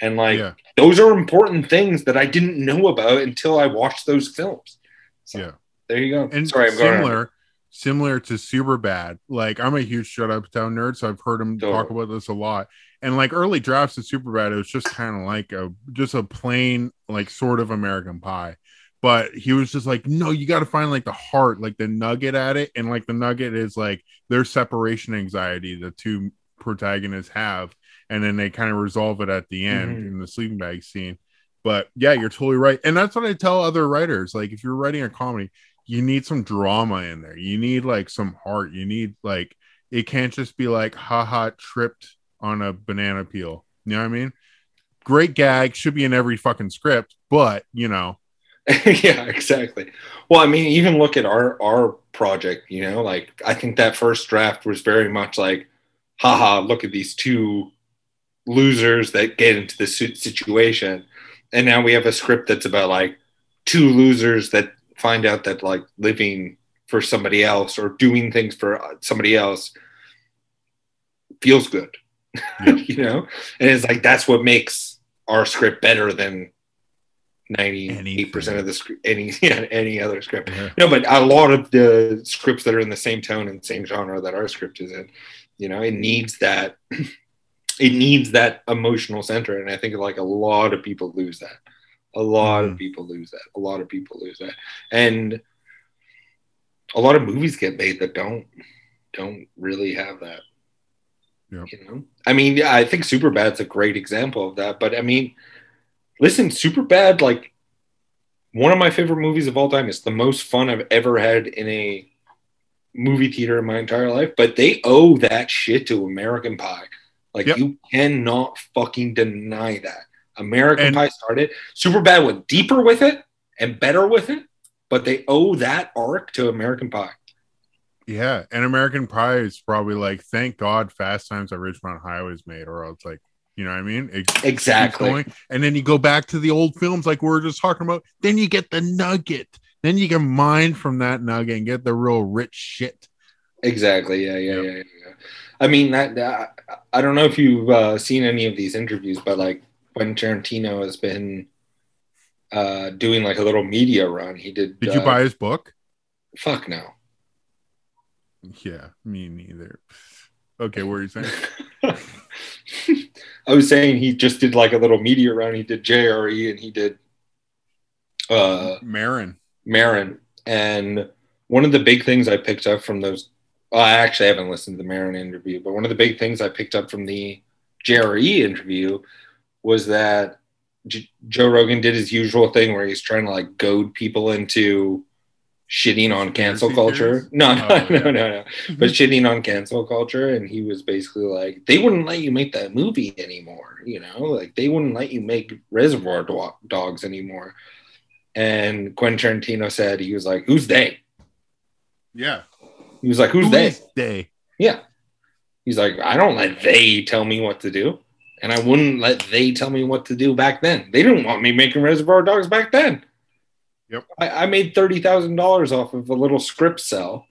And like, yeah, those are important things that I didn't know about until I watched those films. So yeah. There you go. and Sorry, I'm on. similar similar to Superbad like i'm a huge Judd Apatow nerd so i've heard him talk about this a lot and like early drafts of Superbad it was just kind of like a just a plain like sort of american pie but he was just like no you got to find like the heart like the nugget at it and like the nugget is like their separation anxiety the two protagonists have and then they kind of resolve it at the end Mhm. in the sleeping bag scene but yeah you're totally right and that's what i tell other writers like if you're writing a comedy you need some drama in there. You need like some heart. You need like it can't just be like haha tripped on a banana peel. You know what I mean? Great gag should be in every fucking script, but you know, yeah, exactly. Well, I mean, even look at our our project. You know, like I think that first draft was very much like, haha, look at these two losers that get into this situation, and now we have a script that's about like two losers that find out that like living for somebody else or doing things for somebody else feels good. Yeah. you know, and it's like that's what makes our script better than ninety-eight percent of the script, any yeah, any other script. yeah. No, but a lot of the scripts that are in the same tone and same genre that our script is in, you know, it mm-hmm. needs that. It needs that emotional center, and I think like a lot of people lose that. A lot of Mhm. people lose that. A lot of people lose that, and a lot of movies get made that don't don't really have that. Yep. You know, I mean, yeah, I think Superbad's a great example of that. But I mean, listen, Superbad, like one of my favorite movies of all time. It's the most fun I've ever had in a movie theater in my entire life. But they owe that shit to American Pie. Like Yep. you cannot fucking deny that. American And- Pie started. Superbad went deeper with it and better with it, but they owe that arc to American Pie. Yeah, and American Pie is probably like, thank God Fast Times at Ridgemont High was made, or else like, you know what I mean? It Exactly. going. And then you go back to the old films like we were just talking about. Then you get the nugget. Then you can mine from that nugget and get the real rich shit. Exactly. Yeah, yeah, Yep. yeah, yeah. I mean, that, that I don't know if you've uh, seen any of these interviews, but like when Tarantino has been uh, doing like a little media run, he did. Did you uh, buy his book? Fuck no. Yeah, me neither. Okay, what are you saying? I was saying he just did like a little media run. He did JRE and he did uh, Maron. Maron. And one of the big things I picked up from those, well, I actually haven't listened to the Maron interview, but one of the big things I picked up from the JRE interview was that J- Joe Rogan did his usual thing where he's trying to like goad people into shitting on cancel culture. No, oh, no, Oh, no, no, no. But shitting on cancel culture, and he was basically like, they wouldn't let you make that movie anymore. You know, like they wouldn't let you make Reservoir Do- Dogs anymore. And Quentin Tarantino said he was like, "Who's they?" Yeah. He was like, "Who's Who they?" they? Yeah. He's like, I don't let they tell me what to do. And I wouldn't let they tell me what to do back then. They didn't want me making Reservoir Dogs back then. Yep. I, I made $30,000 off of a little script cell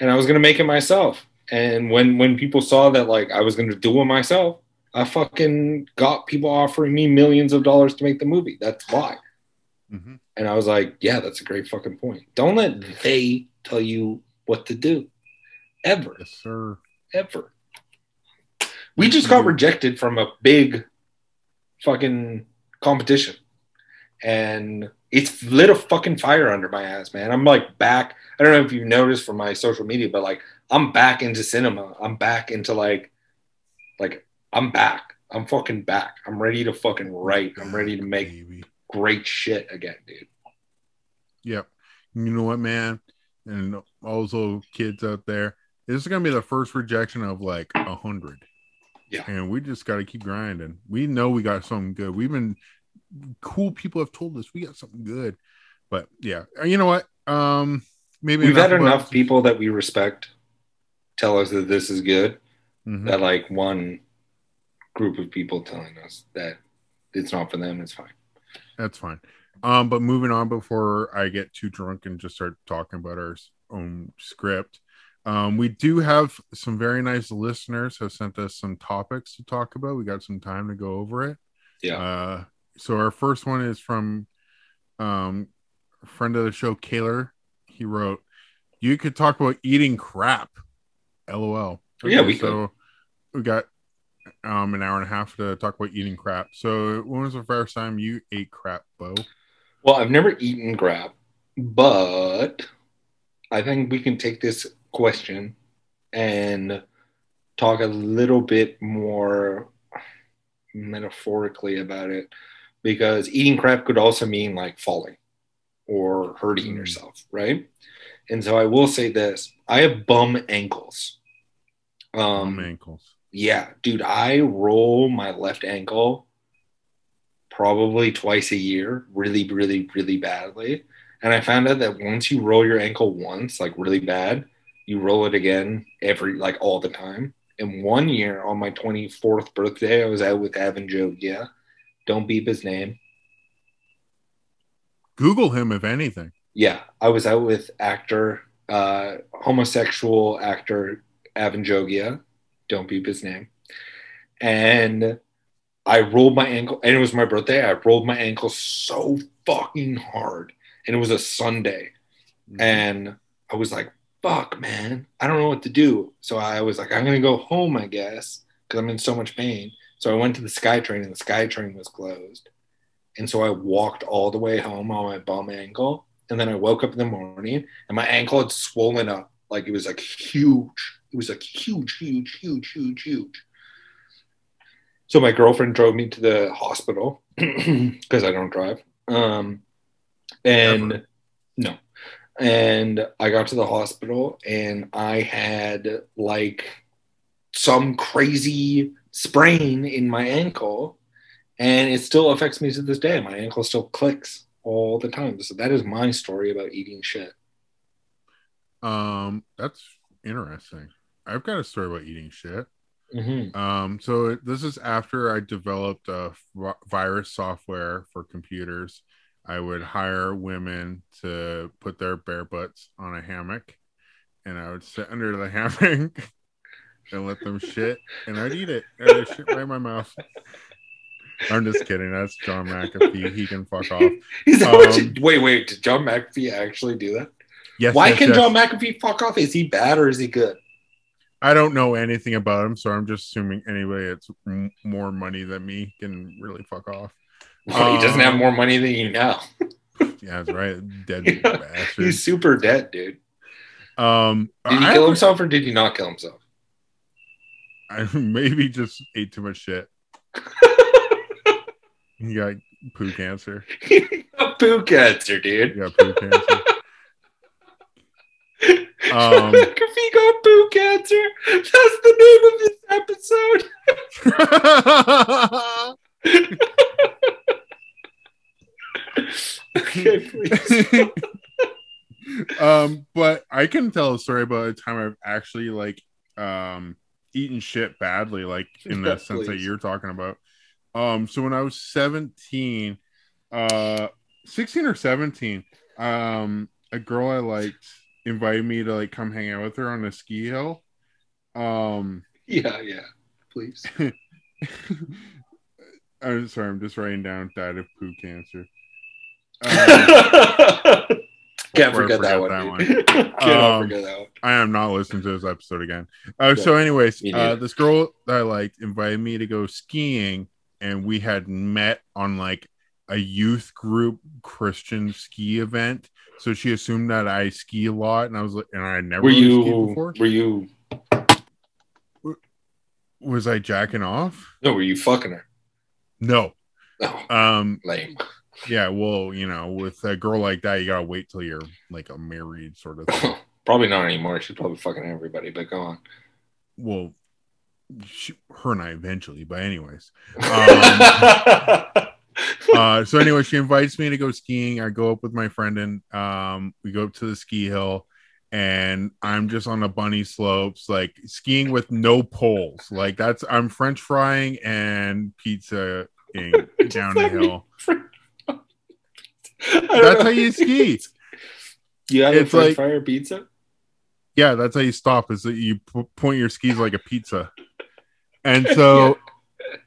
and I was going to make it myself. And when, when people saw that, like, I was going to do it myself, I fucking got people offering me millions of dollars to make the movie. That's why. Mhm. And I was like, yeah, that's a great fucking point. Don't let they tell you what to do ever Yes, sir. ever. We just got mm-hmm. rejected from a big fucking competition. And it's lit a fucking fire under my ass, man. I'm like back. I don't know if you've noticed from my social media, but like I'm back into cinema. I'm back into like like I'm back. I'm fucking back. I'm ready to fucking write. I'm ready to make Baby. great shit again, dude. Yep. You know what, man? And all those little kids out there, this is gonna be the first rejection of like a hundred. Yeah. And we just gotta keep grinding. We know we got something good. We've been cool people have told us we got something good. But yeah, Uh, you know what? Um maybe We've had enough people that we respect tell us that this is good. Mhm. that like one group of people telling us that it's not for them, it's fine. That's fine. Um, but moving on before I get too drunk and just start talking about our own script. Um, we do have some very nice listeners have sent us some topics to talk about. We got some time to go over it. Yeah. Uh, so our first one is from um, a friend of the show, Kaler. He wrote, "You could talk about eating crap." LOL. Yeah, we so we got um an hour and a half to talk about eating crap. So when was the first time you ate crap, Bo? Well, I've never eaten crap, but I think we can take this question and talk a little bit more metaphorically about it because eating crap could also mean like falling or hurting Mm. yourself, right? And so I will say this I have bum ankles. Um, Bum ankles. Yeah, dude, I roll my left ankle probably twice a year, really, really, really badly. And I found out that once you roll your ankle once, like really bad, you roll it again every, like all the time. And one year on my 24th birthday, I was out with Evan Jogia. Don't beep his name. Google him if anything. Yeah, I was out with actor, uh, homosexual actor Evan Jogia. Don't beep his name. And I rolled my ankle, and it was my birthday. I rolled my ankle so fucking hard, and it was a Sunday. And I was like, fuck, man, I don't know what to do. So I was like, I'm going to go home, I guess, because I'm in so much pain. So I went to the SkyTrain, and the SkyTrain was closed. And so I walked all the way home on my bum ankle. And then I woke up in the morning, and my ankle had swollen up. Like it was like huge. It was like huge, huge, huge, huge, huge. So my girlfriend drove me to the hospital because I don't drive. Um, and Ever. no, and I got to the hospital and I had like some crazy sprain in my ankle, and it still affects me to this day. My ankle still clicks all the time. So that is my story about eating shit. Um, that's interesting. I've got a story about eating shit. Mm-hmm. Um, so this is after I developed a virus software for computers. I would hire women to put their bare butts on a hammock, and I would sit under the hammock and let them shit, and I'd eat it. And I'd shit right in my mouth. I'm just kidding. That's John McAfee. He can fuck off. What Um, you- wait, wait, did John McAfee actually do that? Yes. Why yes, can yes. John McAfee fuck off? Is he bad or is he good? I don't know anything about him, so I'm just assuming anyway. It's m- more money than me can really fuck off. Well, he doesn't have Um, more money than you now. Yeah, that's right. Dead Yeah, bastard. He's super dead, dude. Um, Did he I kill himself or did he not kill himself? I maybe just ate too much shit. He got poo cancer. A poo cancer, He dude. got poo cancer. Um, he got boo cancer, that's the name of this episode. Okay, please. um, but I can tell a story about a time I've actually like um eaten shit badly, like in the Yeah, sense that you're talking about. Um, so when I was 17, uh 16 or 17, um, a girl I liked invited me to like come hang out with her on a ski hill. Um Yeah, yeah. Please. I'm sorry, I'm just writing down died of poo cancer. Um, Can't forget that one. that dude. Cannot Um, forget that one. I am not listening to this episode again. Uh, so, anyways, uh, this girl that I liked invited me to go skiing, and we had met on like a youth group Christian ski event. So she assumed that I ski a lot, and I was like, and I never Were really you? before. Were you? Was I jacking off? No, were you fucking her? No. No, Um. lame. Yeah. Well, you know, with a girl like that, you gotta wait till you're like a married sort of thing. probably not anymore. She's probably fucking everybody. But go on. well, she, her and I eventually. But anyways, uh, so anyway, she invites me to go skiing. I go up with my friend and um, we go up to the ski hill, and I'm just on the bunny slopes, like skiing with no poles. Like that's I'm French frying and pizza down the hill. That's how you ski. You have It's a French like- fryer pizza? Yeah, that's how you stop. Is that you p- point your skis like a pizza, and so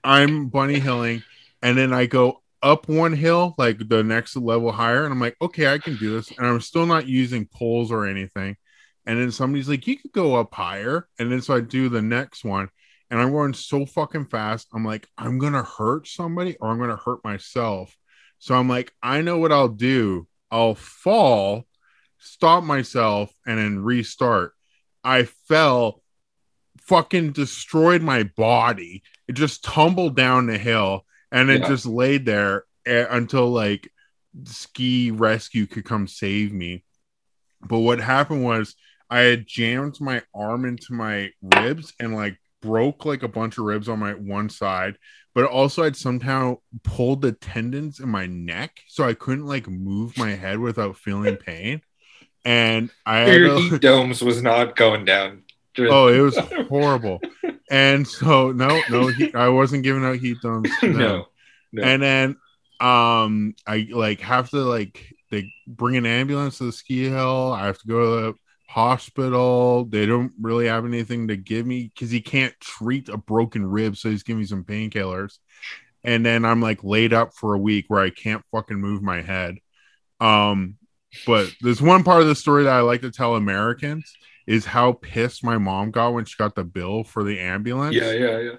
I'm bunny hilling, and then I go up one hill, like the next level higher, and I'm like, okay, I can do this, and I'm still not using poles or anything. And then somebody's like, you could go up higher, and then so I do the next one, and I'm going so fucking fast. I'm like, I'm gonna hurt somebody or I'm gonna hurt myself. So I'm like, I know what I'll do. I'll fall, stop myself, and then restart. I fell, fucking destroyed my body. It just tumbled down the hill and it Yeah. just laid there eh, until like ski rescue could come save me. But what happened was I had jammed my arm into my ribs and like broke like a bunch of ribs on my one side, but also I'd somehow pulled the tendons in my neck, so I couldn't like move my head without feeling pain. And I had Your to- heat domes was not going down. oh, it was horrible. And so no, no, he, I wasn't giving out heat domes. them. no. no. And then um I like have to like they bring an ambulance to the ski hill. I have to go to the hospital. They don't really have anything to give me because he can't treat a broken rib, so he's giving me some painkillers. And then I'm like laid up for a week where I can't fucking move my head. Um, but there's one part of the story that I like to tell Americans is how pissed my mom got when she got the bill for the ambulance. yeah, yeah, yeah.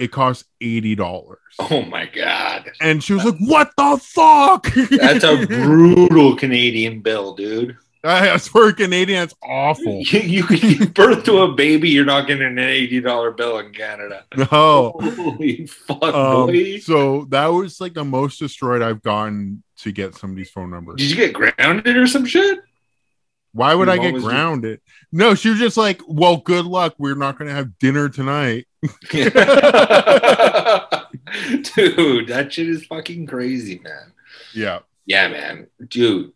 It cost eighty dollars. Oh my god. And she was like, What the fuck? That's a brutal Canadian bill, dude. That's for a Canadian, that's awful. You, you can give birth to a baby, you're not getting an eighty dollar bill in Canada. No. Holy fuck, Um, boy! so that was like the most destroyed I've gotten to get somebody's phone number. Did you get grounded or some shit? Why would Your I get grounded? No, she was just like, Well, good luck. We're not gonna have dinner tonight. Dude, that shit is fucking crazy, man. Yeah. Yeah, man. Dude,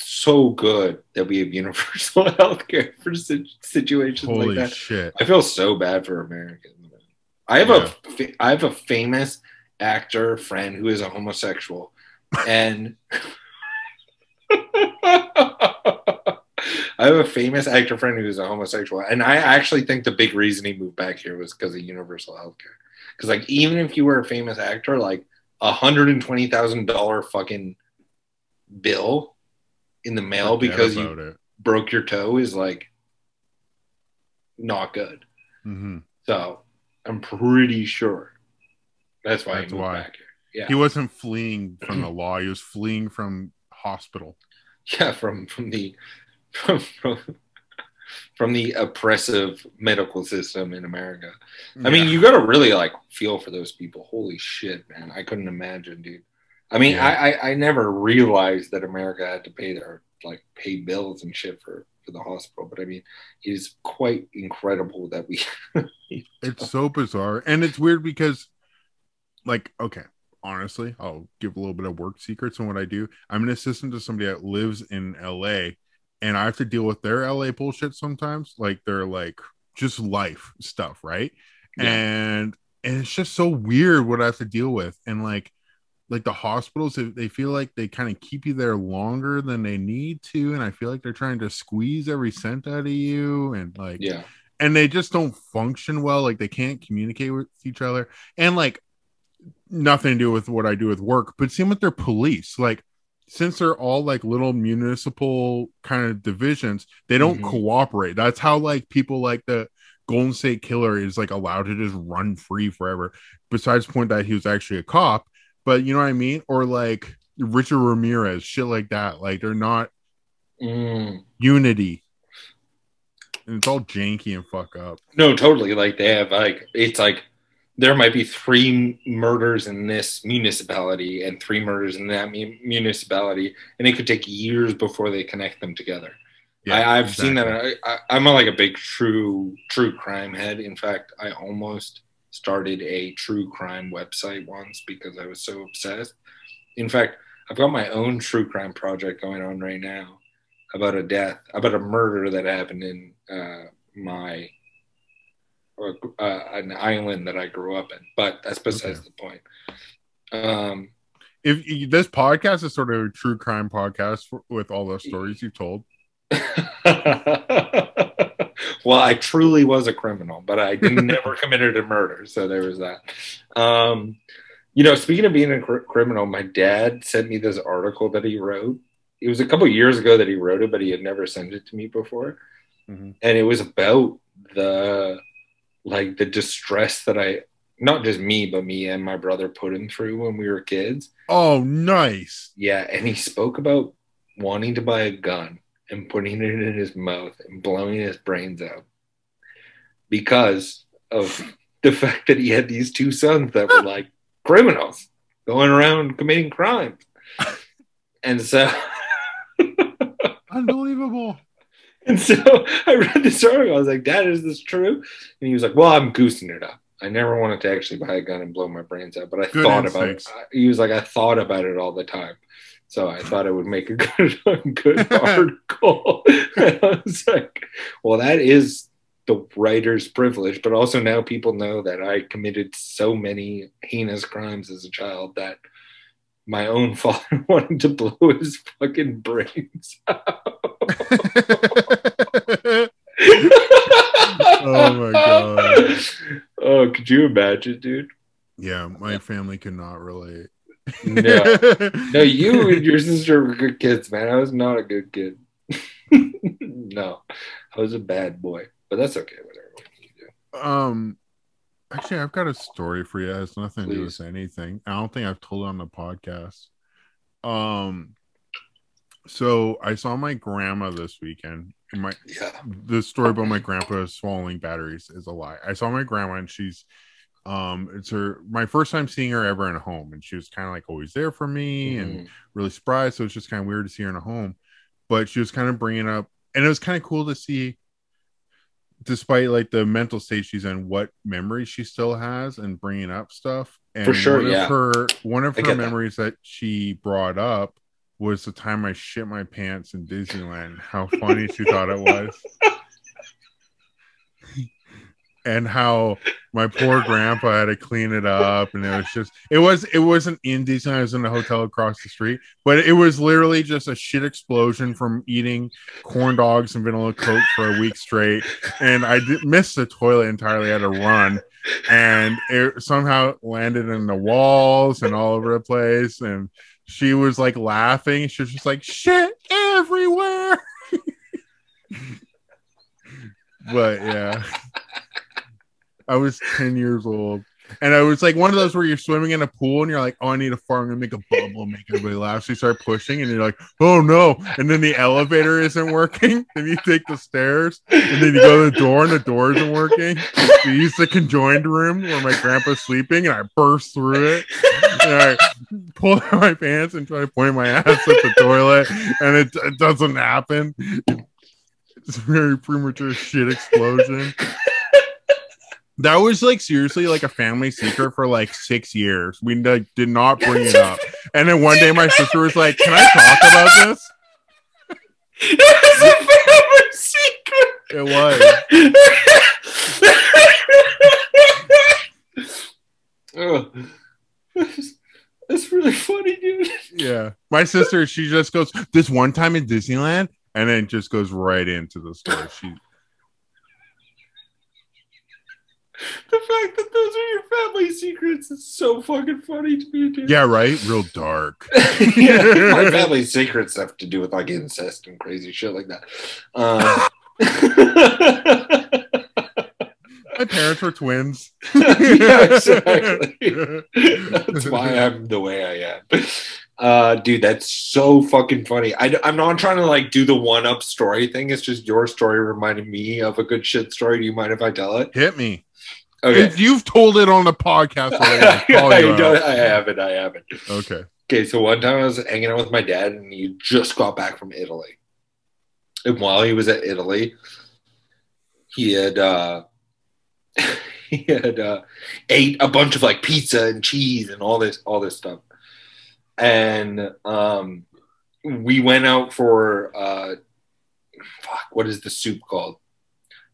so good that we have universal healthcare for si- situations Holy like that. shit. I feel so bad for Americans. I have a fa- I have a famous actor friend who is a homosexual, and I have a famous actor friend who is a homosexual, and I actually think the big reason he moved back here was because of universal healthcare. Because like even if you were a famous actor, like a hundred and twenty thousand dollar fucking bill in the mail Forget because you it. broke your toe is like not good. Mhm. So I'm pretty sure that's why That's he moved why. back here. Yeah, He wasn't fleeing from the law, he was fleeing from hospital. yeah, from from the from from, from the oppressive medical system in America. I mean, you got to really like feel for those people. Holy shit, man! I couldn't imagine, dude. I mean, Yeah. I, I I never realized that America had to pay their like pay bills and shit for for the hospital. But I mean, it is quite incredible that we. It's so bizarre. And it's weird because, like, okay, honestly, I'll give a little bit of work secrets on what I do. I'm an assistant to somebody that lives in LA and I have to deal with their LA bullshit sometimes, like their like just life stuff, right? Yeah. And and it's just so weird what I have to deal with. And like like the hospitals, they- they feel like they kind of keep you there longer than they need to. And I feel like they're trying to squeeze every cent out of you. And like yeah, and they just don't function well like they can't communicate with each other and like nothing to do with what i do with work but same with their police like since they're all like little municipal kind of divisions they don't Mhm. cooperate that's how like people like the golden state killer is like allowed to just run free forever besides the point that he was actually a cop but you know what i mean or like richard ramirez shit like that like they're not Mm. unity and it's all janky and fuck up no, totally. Like they have like it's like there might be three murders in this municipality and three murders in that mu- municipality, and it could take years before they connect them together. I, I've seen that. I, I, I'm a, like a big true true crime head. In fact, I almost started a true crime website once because I was so obsessed. In fact, I've got my own true crime project going on right now about a death, about a murder that happened in uh, my or, uh, an island that I grew up in. But that's besides Okay. the point. Um, if you- this podcast is sort of a true crime podcast for, with all the stories you've told well, I truly was a criminal, but I never committed a murder. So there was that. Um, you know, speaking of being a cr- criminal, my dad sent me this article that he wrote. It was a couple years ago that he wrote it, but he had never sent it to me before. Mhm. And it was about the like the distress that I not just me, but me and my brother put him through when we were kids. oh nice Yeah, and he spoke about wanting to buy a gun and putting it in his mouth and blowing his brains out because of the fact that he had these two sons that were like criminals going around committing crimes. And so unbelievable and so I read this article. I was like, Dad, is this true? And he was like, Well, I'm goosing it up. I never wanted to actually buy a gun and blow my brains out, but I Good thought about it. He was like, I thought about it all the time. So I thought it would make a good, good article. I was like, well, that is the writer's privilege, but also now people know that I committed so many heinous crimes as a child that my own father wanted to blow his fucking brains out. Oh my God. Oh, could you imagine, dude? yeah my family could not relate No. No, you and your sister were good kids, man. I was not a good kid. no, I was a bad boy, but that's okay. Whatever. What you do? um actually i've got a story for you it has nothing to do with anything i don't think i've told it on the podcast um so i saw my grandma this weekend and my Yeah. the story about my grandpa swallowing batteries is a lie. I saw my grandma and she's um it's her my first time seeing her ever in a home and she was kind of like always there for me and Mhm. really surprised so it's just kind of weird to see her in a home but she was kind of bringing up and it was kind of cool to see despite like the mental state she's in what memories she still has and bringing up stuff and For sure, one of yeah. her one of I her get that. memories that she brought up was the time I shit my pants in Disneyland. How funny she thought it was. and how my poor grandpa had to clean it up and it was just it was it wasn't in Disneyland, it was in a hotel across the street, but it was literally just a shit explosion from eating corn dogs and vanilla coke for a week straight. And I did, missed the toilet entirely, I had to run and it somehow landed in the walls and all over the place and she was like laughing she was just like shit everywhere but yeah i was 10 years old and I was like one of those where you're swimming in a pool and you're like, oh, I need a fart. I'm gonna make a bubble, and make everybody laugh. So you start pushing and you're like, oh no. And then the elevator isn't working. Then you take the stairs and then you go to the door and the door isn't working. We use the conjoined room where my grandpa's sleeping and I burst through it. And I pull out my pants and try to point my ass at the toilet and it, it doesn't happen. It's a very premature shit explosion. That was like seriously like a family secret for like six years. We like, did not bring it up. And then one day my sister was like, Can I talk about this? It's a family secret. It was. oh, that's, that's really funny, dude. Yeah. My sister, she just goes, This one time in Disneyland, and then just goes right into the story. She The fact that those are your family secrets is so fucking funny to me, dude. Yeah, right? Real dark. yeah, my family secrets have to do with like incest and crazy shit like that. Um, My parents were twins. yeah, exactly. That's why I'm the way I am. Uh, dude, that's so fucking funny. I, am not trying to like do the one up story thing. It's just your story reminded me of a good shit story. Do you mind if I tell it? Hit me. Okay. If you've told it on the podcast already, I, call you out. don't- I haven't. I haven't. Okay. Okay, so one time I was hanging out with my dad, and he just got back from Italy. And while he was at Italy, he had uh, he had uh, ate a bunch of like pizza and cheese and all this all this stuff. And um, we went out for uh, fuck, what is the soup called?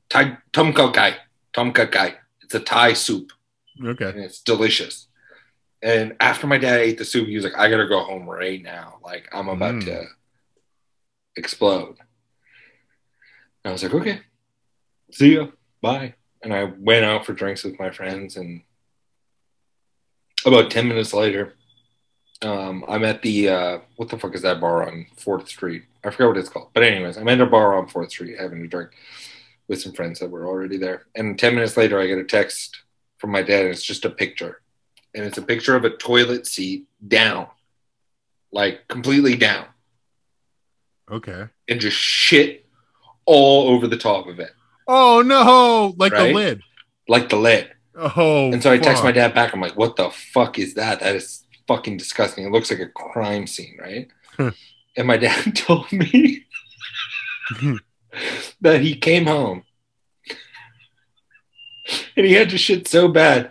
Kha kai. Tom kha kai. It's a Thai soup Okay. and it's delicious. And after my dad ate the soup, he was like, I gotta go home right now. Like, I'm about Mm. to explode. And I was like, okay, see ya, bye. And I went out for drinks with my friends. And about 10 minutes later, um, I'm at the, uh, what the fuck is that bar on 4th Street? I forgot what it's called. But, anyways, I'm at a bar on 4th Street having a drink with some friends that were already there. And 10 minutes later, I get a text from my dad, and it's just a picture. And it's a picture of a toilet seat down, like completely down, Okay. and just shit all over the top of it, Oh no! Like Right? the lid. like the lid. Oh. And so I text my dad back. I'm like, what the fuck is that? That is fucking disgusting. It looks like a crime scene, right? And my dad told me that he came home and he had to shit so bad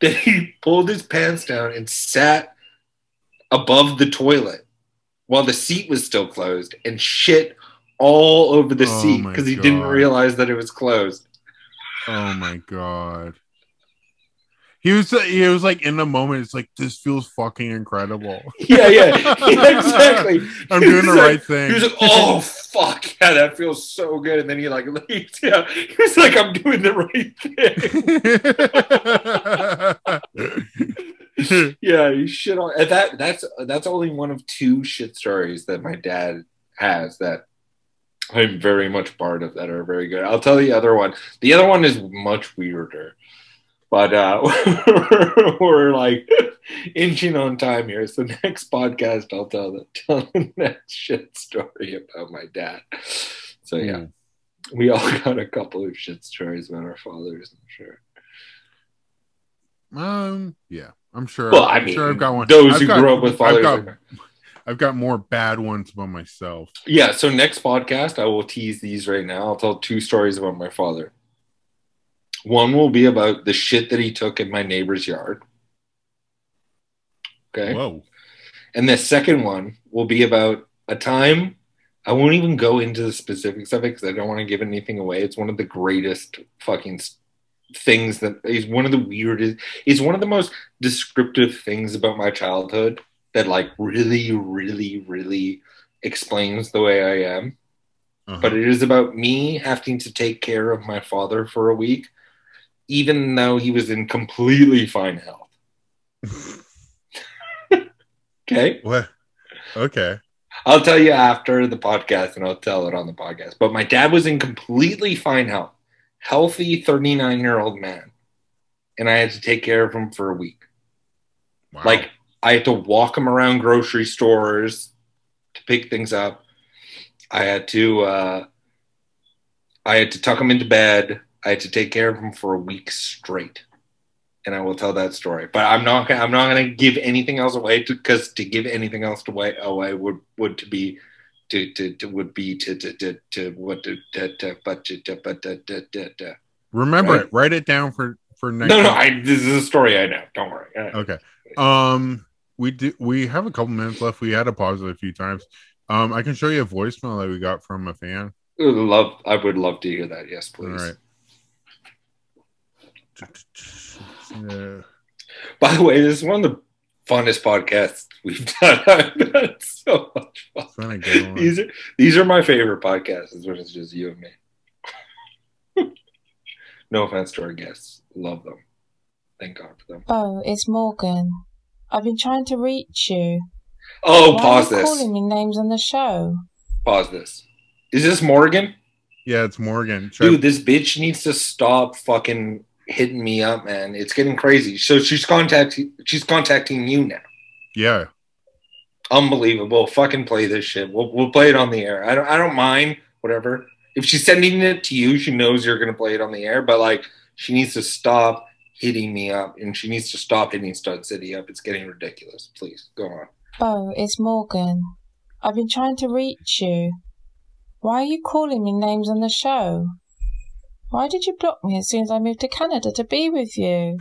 that he pulled his pants down and sat above the toilet while the seat was still closed and shit all over the Oh seat because he didn't realize that it was closed. Oh my god. He was uh, he was like in the moment. It's like this feels fucking incredible. Yeah, yeah, yeah exactly. I'm doing the was right thing. He was like, "Oh fuck, yeah, that feels so good." And then he like leaves. Yeah, he was like, "I'm doing the right thing." yeah, you shit on and that. That's that's only one of two shit stories that my dad has that I'm very much part of that are very good. I'll tell the other one. The other one is much weirder. But uh, we're like inching on time here. So next podcast, I'll tell the tell the next shit story about my dad. So yeah, we all got a couple of shit stories about our fathers. I'm sure. um. Yeah. I'm sure. Well, I I'm mean, sure I've got one. those I've who got- grew up with fathers. I've got, I've got more bad ones about myself. Yeah. So next podcast, I will tease these right now. I'll tell two stories about my father. One will be about the shit that he took in my neighbor's yard. Okay. Whoa. And the second one will be about a time. I won't even go into the specifics of it because I don't want to give anything away. It's one of the greatest fucking things that is one of the weirdest. It's one of the most descriptive things about my childhood that, like, really, really, really explains the way I am. Uh-huh. But it is about me having to take care of my father for a week, even though he was in completely fine health. okay. what? Okay. I'll tell you after the podcast and I'll tell it on the podcast. But my dad was in completely fine health, healthy 39 year old man. And I had to take care of him for a week. Wow. Like, I had to walk him around grocery stores to pick things up. I had to, uh, I had to tuck him into bed. I had to take care of him for a week straight. And I will tell that story, but I'm not. gonna- I'm not going to give anything else away because to, give anything else away away would would to be to, to, to would be to to to, to what to, to, to but to, to, but to, to, to, to. Remember Right. it. Write it down for for next. No, no. I this is a story I know. Don't worry. Okay. Um, we do. We have a couple minutes left. We had to pause it a few times. Um, I can show you a voicemail that we got from a fan. love I would love to hear that. Yes, please. right. By the way, this is one of the funnest podcasts we've done. I've had so much fun. it's been a good one. These are these are my favorite podcasts. Is when it's just you and me. no offense to our guests, love them. Thank God for them. Oh, it's Morgan. I've been trying to reach you. Oh, Why pause are you this. calling me names on the show? Pause this. Is this Morgan? Yeah, it's Morgan. Should I- Dude, this bitch needs to stop fucking hitting me up, man. It's getting crazy. So she's contacting she's contacting you now. yeah, Unbelievable. Fucking play this shit. We'll we'll play it on the air. I don't I don't mind. Whatever. If she's sending it to you, she knows you're gonna play it on the air. But like, she needs to stop hitting me up, and she needs to stop hitting Stud City up. It's getting ridiculous. Please go on. Oh, it's Morgan. I've been trying to reach you. Why are you calling me names on the show? Why did you block me as soon as I moved to Canada to be with you?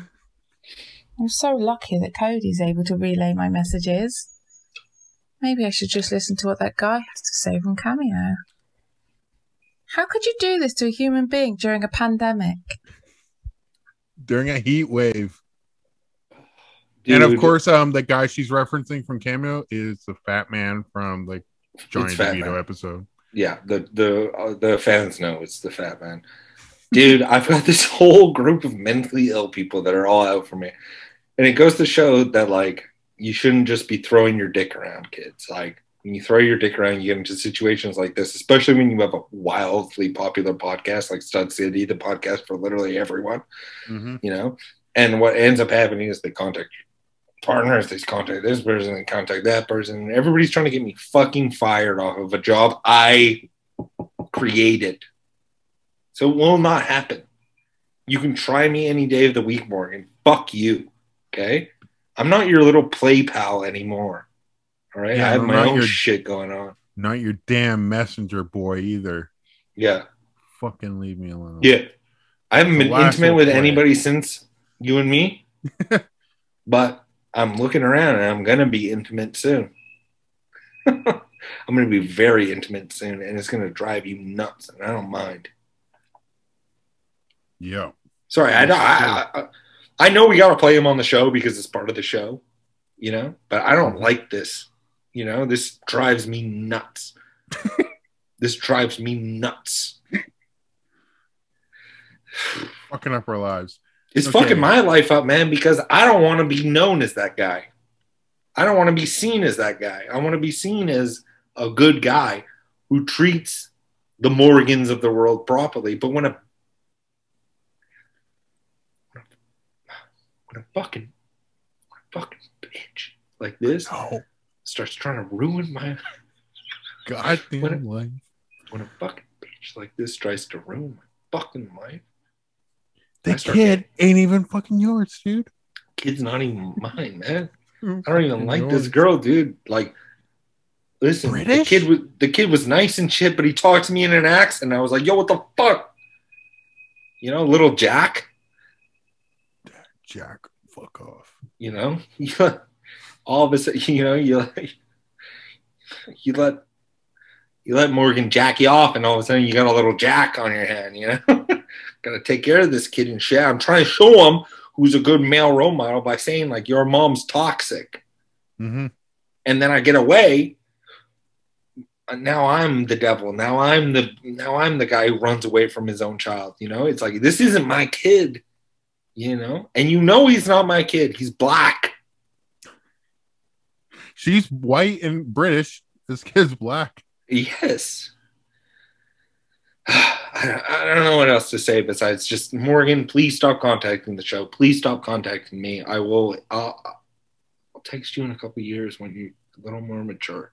I'm so lucky that Cody's able to relay my messages. Maybe I should just listen to what that guy has to say from Cameo. How could you do this to a human being during a pandemic? during a heat wave. and of course, um, the guy she's referencing from Cameo is the fat man from the Johnny Fat DeVito episode. yeah, the the uh, the fans know it's the fat man. Dude, I've got this whole group of mentally ill people that are all out for me. And it goes to show that like you shouldn't just be throwing your dick around, kids. Like when you throw your dick around, you get into situations like this, especially when you have a wildly popular podcast like Stud City, the podcast for literally everyone, Mm-hmm. you know. And what ends up happening is they contact partners, they contact this person, they contact that person. and Everybody's trying to get me fucking fired off of a job I created. So it will not happen. You can try me any day of the week, Morgan. Fuck you. Okay? I'm not your little play pal anymore. All right. Yeah, I have my own your- shit going on. Not your damn messenger boy either. Yeah. Fucking leave me alone. Yeah. I haven't The been intimate with play. anybody since you and me. but I'm looking around and I'm going to be intimate soon. I'm going to be very intimate soon and it's going to drive you nuts. And I don't mind. Yeah. Sorry, I, I, I, I know we got to play him on the show because it's part of the show, you know, but I don't mm-hmm. like this. You know, this drives me nuts. this drives me nuts. Fucking up our lives. It's Okay. fucking my life up, man, because I don't want to be known as that guy. I don't want to be seen as that guy. I want to be seen as a good guy who treats the Morgans of the world properly. But when a when a fucking when a fucking bitch like this Oh, starts trying to ruin my goddamn What- life. when a fucking bitch like this tries to ruin my fucking life, The kid ain't even fucking yours, dude. kid's not even mine, man. I I don't even like this girl, dude. Like, listen, the kid was the kid was nice and shit, but he talked to me in an accent. I was like, "Yo, what the fuck?" You know, little Jack. Jack, fuck off. You know, all of a sudden, you know, you you let you let Morgan jack you off, and all of a sudden, you got a little Jack on your hand. You know, got to take care of this kid and shit. I'm trying to show him who's a good male role model by saying like, "Your mom's toxic." Mm-hmm. and then I get away. Now I'm the devil. Now I'm the now I'm the guy who runs away from his own child. You know, it's like this isn't my kid. You know, and you know he's not my kid. He's black. She's white and British. This kid's black. Yes. I, I don't know what else to say besides just Morgan. Please stop contacting the show. Please stop contacting me. I will. I'll, I'll text you in a couple years when you're a little more mature.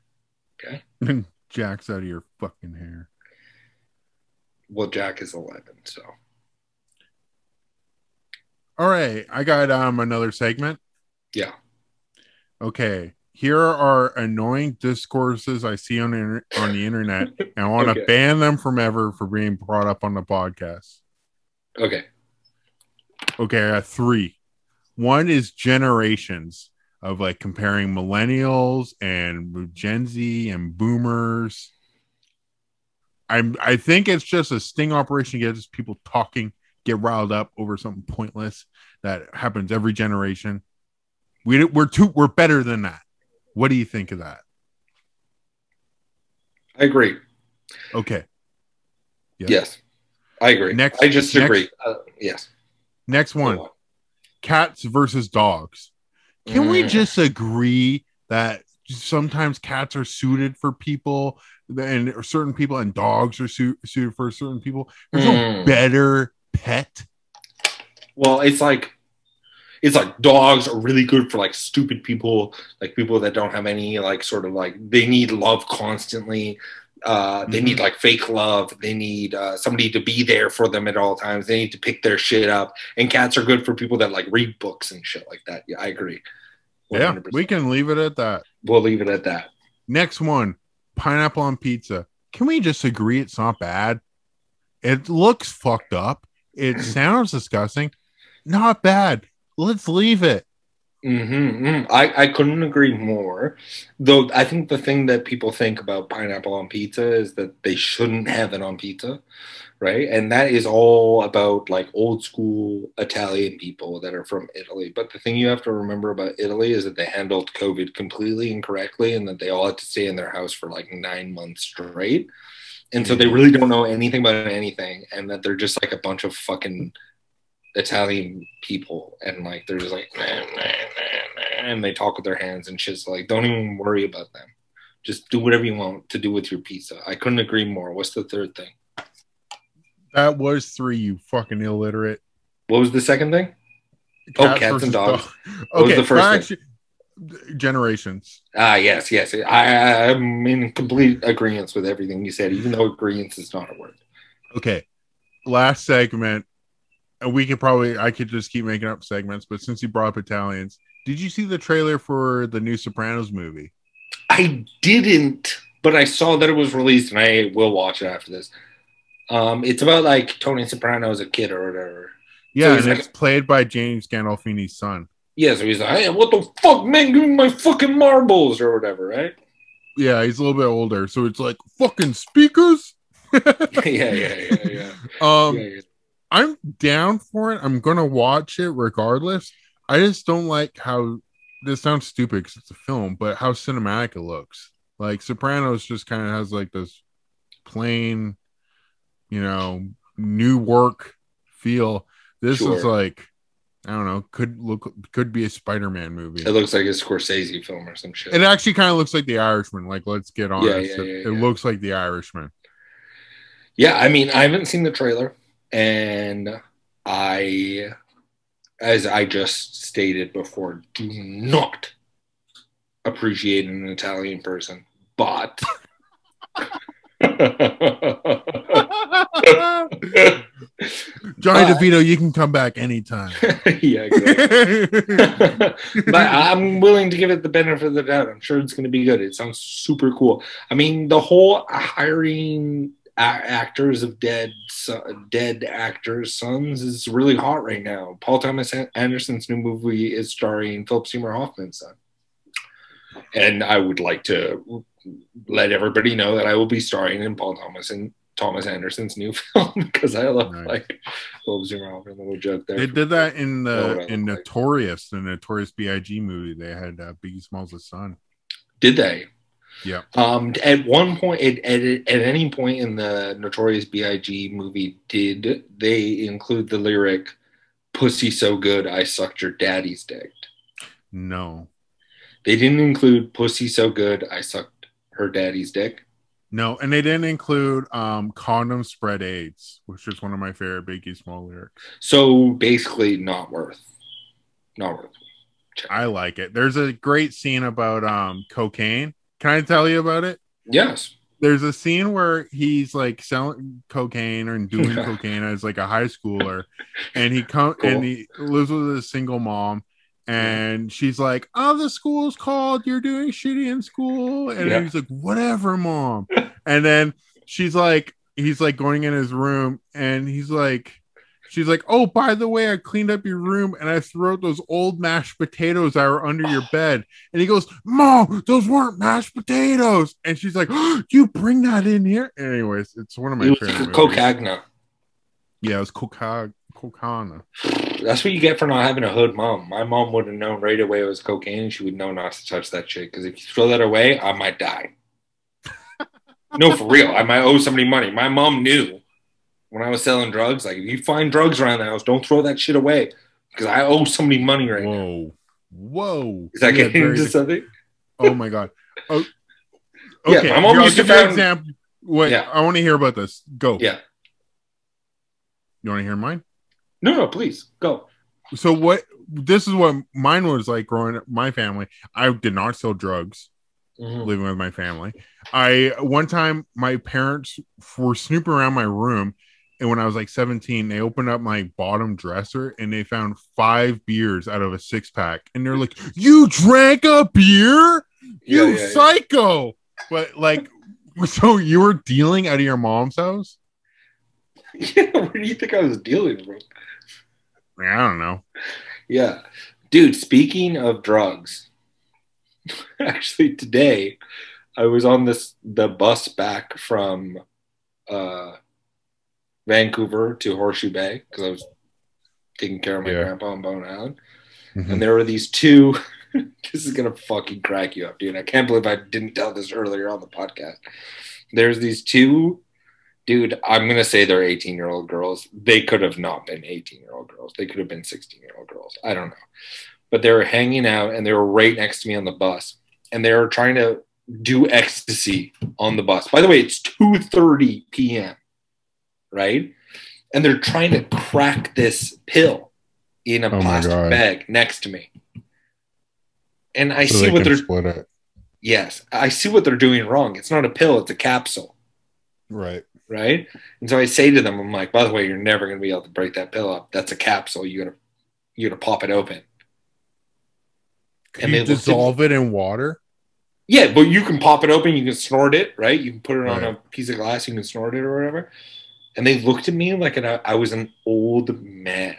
Okay. Jack's out of your fucking hair. Well, Jack is 11, so All right, I got um another segment. Yeah. Okay, here are annoying discourses I see on the, inter- on the internet, and I want to Okay. ban them from ever for being brought up on the podcast. Okay. Okay, I have three. One is generations of like comparing millennials and Gen Z and boomers. I'm I think it's just a sting operation to get just people talking, get riled up over something pointless that happens every generation. We we're too we're better than that. What do you think of that? I agree. Okay. Yeah. Yes. I agree. Next- I just next- agree. Uh, yes. Next one. On. cats versus dogs. Can we Mm. just agree that sometimes cats are suited for people and certain people and dogs are su- suited for certain people? There's no Mm. better pet. Well, it's like it's like dogs are really good for like stupid people, like people that don't have any like sort of like they need love constantly. Uh, they Mhm. need like fake love. They need uh, somebody to be there for them at all times. They need to pick their shit up. And cats are good for people that like read books and shit like that. Yeah, I agree. Yeah, 100%. we can leave it at that. We'll leave it at that. Next one pineapple on pizza. Can we just agree it's not bad? It looks fucked up. It sounds disgusting. Not bad. Let's leave it. hmm I, I couldn't agree more. Though I think the thing that people think about pineapple on pizza is that they shouldn't have it on pizza, right? And that is all about like old school Italian people that are from Italy. But the thing you have to remember about Italy is that they handled COVID completely incorrectly and that they all had to stay in their house for like nine months straight. And so they really don't know anything about anything, and that they're just like a bunch of fucking Italian people, and like they're just like, "Nah, nah, nah, nah," and they talk with their hands and shit. So like, don't even worry about them. Just do whatever you want to do with your pizza. I couldn't agree more. What's the third thing? That was three, you fucking illiterate. What was the second thing? Oh, cats and dogs. dog- What was Okay, the first thing? Generations. Ah, yes, yes. I, I'm in complete agreement with everything you said, even though agreement is not a word. Okay, last segment. And we could probably, I could just keep making up segments, but since you brought up Italians, did you see the trailer for the new Sopranos movie? I didn't, but I saw that it was released, and I will watch it after this. Um, it's about like Tony Soprano as a kid or whatever. Yeah, he's and like- it's played by James Gandolfini's son. Yeah, so he's like, hey, what the fuck, man? Give me my fucking marbles or whatever, right? Yeah, he's a little bit older, so it's like fucking speakers. yeah, yeah, yeah, yeah. Um, yeah, yeah. I'm down for it. I'm gonna watch it regardless. I just don't like how this sounds stupid because it's a film, but how cinematic it looks. Like Sopranos just kind of has like this plain, you know, Newark feel. This is like I don't know, could look could be a Spider-Man movie. It looks like a Scorsese film or some shit. It actually kind of looks like The Irishman. Like, let's get honest. yeah, it, yeah, it yeah. looks like The Irishman. Yeah, I mean, I haven't seen the trailer, and I, as I just stated before, do not appreciate an Italian person, but. Johnny But- DeVito, you can come back anytime. yeah, but I'm willing to give it the benefit of the doubt. I'm sure it's going to be good. It sounds super cool. I mean, the whole hiring actors of dead dead actors' sons is really hot right now. Paul Thomas Anderson's new movie is starring Philip Seymour Hoffman's son, and I would like to let everybody know that I will be starring in Paul Thomas and Thomas Anderson's new film because I love Nice. like Seymour Hoffman. Little joke there. They did that in the in look like. Notorious, the Notorious B.I.G. movie. They had uh, Biggie Smalls' son. Did they? Yeah. Um, at one point, at, at, at any point in the Notorious B.I.G. movie, did they include the lyric "Pussy so good, I sucked your daddy's dick"? No, They didn't include "Pussy so good, I sucked her daddy's dick." No, and they didn't include um condom spread AIDS, which is one of my favorite Biggie Small lyrics. So basically, not worth, not worth. I like it. There's a great scene about um cocaine. Can I tell you about it? Yes. there's a scene where he's like selling cocaine or doing cocaine as like a high schooler and he come Cool. and he lives with a single mom and she's like, "Oh, the school's called. You're doing shitty in school." And Yeah. he's like, "Whatever, mom." and then she's like, he's like going in his room, and he's like, she's like, "Oh, by the way, I cleaned up your room and I threw out those old mashed potatoes that were under your bed." And he goes, "Mom, those weren't mashed potatoes." And she's like, oh, "You bring that in here?" Anyways, it's one of my It was favorite. Cocagna. Yeah, it was Coca Cocana. That's what you get for not having a hood mom. My mom would have known right away it was cocaine. She would know not to touch that shit. Because if you throw that away, I might die. no, for real. I might owe somebody money. My mom knew when I was selling drugs. Like, if you find drugs around the house, don't throw that shit away. Because I owe somebody money right now. Whoa, whoa! Is that Yeah, getting very into something? Oh my god. Oh, Yeah, okay. my mom here, I'll used to an found- example. Wait, Yeah. I want to hear about this. Go. Yeah. You want to hear mine? No, no, please go. So what? This is what mine was like growing up. My family. I did not sell drugs. Mhm. Living with my family. I one time my parents were snooping around my room, and when I was like 17, they opened up my bottom dresser and they found five beers out of a six pack, and they're like, "You drank a beer?" You yeah, yeah. psycho but like so you were dealing out of your mom's house Yeah, where do you think I was dealing from? I don't know Yeah. Dude, speaking of drugs, actually today I was on this the bus back from uh Vancouver to Horseshoe Bay because I was taking care of my Yeah. grandpa on Bowen Island. Mhm. And there were these two this is gonna fucking crack you up, dude. I can't believe I didn't tell this earlier on the podcast. There's these two dude, I'm gonna say they're 18 year old girls. They could have not been 18 year old girls. They could have been 16 year old girls. I don't know. But they were hanging out and they were right next to me on the bus. And they were trying to do ecstasy on the bus. By the way, it's 2:30 p.m. Right? And they're trying to crack this pill in a Oh plastic bag next to me. And I So see they what they're yes, I see what they're doing wrong. It's not a pill, it's a capsule right right? And so I say to them, I'm like, by the way, you're never going to be able to break that pill up. That's a capsule. You gotta, you gotta pop it open. can And you they looked at dissolve it in water Yeah, but you can pop it open. You can snort it, right? You can put it on Right. a piece of glass. You can snort it or whatever. And they looked at me like an, I was an old man.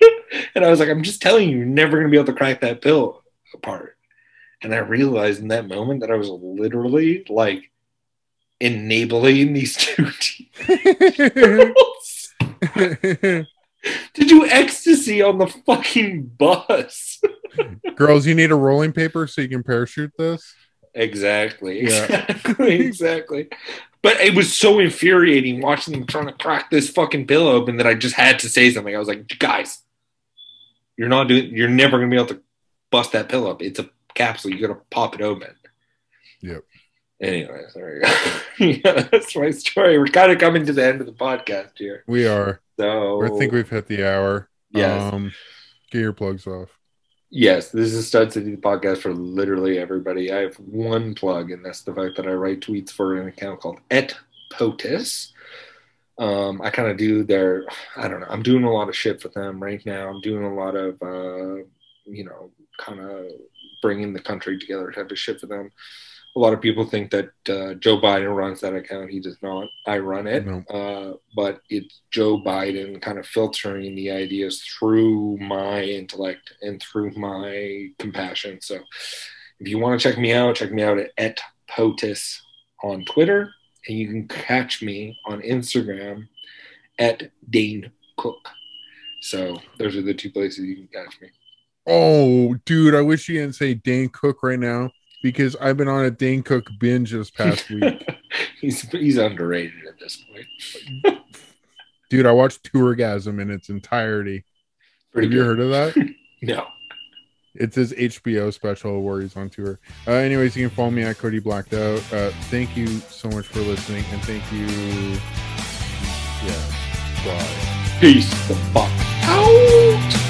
and I was like, I'm just telling you, you're never going to be able to crack that pill apart. And I realized in that moment that I was literally like enabling these two girls to do ecstasy on the fucking bus. girls you need a rolling paper so you can parachute this Exactly. Yeah. Exactly. exactly. But it was so infuriating watching them trying to crack this fucking pill open that I just had to say something. I was like, guys, you're not doing you're never gonna be able to bust that pill up. It's a capsule. You gotta pop it open. Yep. Anyways, there you go. yeah, that's my story. We're kind of coming to the end of the podcast here. we are So i think we've hit the hour Yes. um get your plugs off Yes, this is Stud City, the podcast for literally everybody. I have one plug, and that's the fact that I write tweets for an account called at POTUS. Um, I kind of do their, I don't know, I'm doing a lot of shit for them right now. I'm doing a lot of, uh, you know, kind of bringing the country together type of shit for them. A lot of people think that uh, Joe Biden runs that account. He does not. I run it. No. Uh, but it's Joe Biden kind of filtering the ideas through my intellect and through my compassion. So if you want to check me out, check me out at, at POTUS on Twitter. And you can catch me on Instagram at Dane Cook. So those are the two places you can catch me. oh dude i wish you didn't say dane cook right now because i've been on a dane cook binge this past week he's he's underrated at this point. dude i watched tourgasm in its entirety Pretty have you heard of that No. It's his HBO special where he's on tour. Uh, anyways, you can follow me at Cody Blacked Out. Uh, thank you so much for listening, and thank you. Yeah, bye. Peace the fuck out.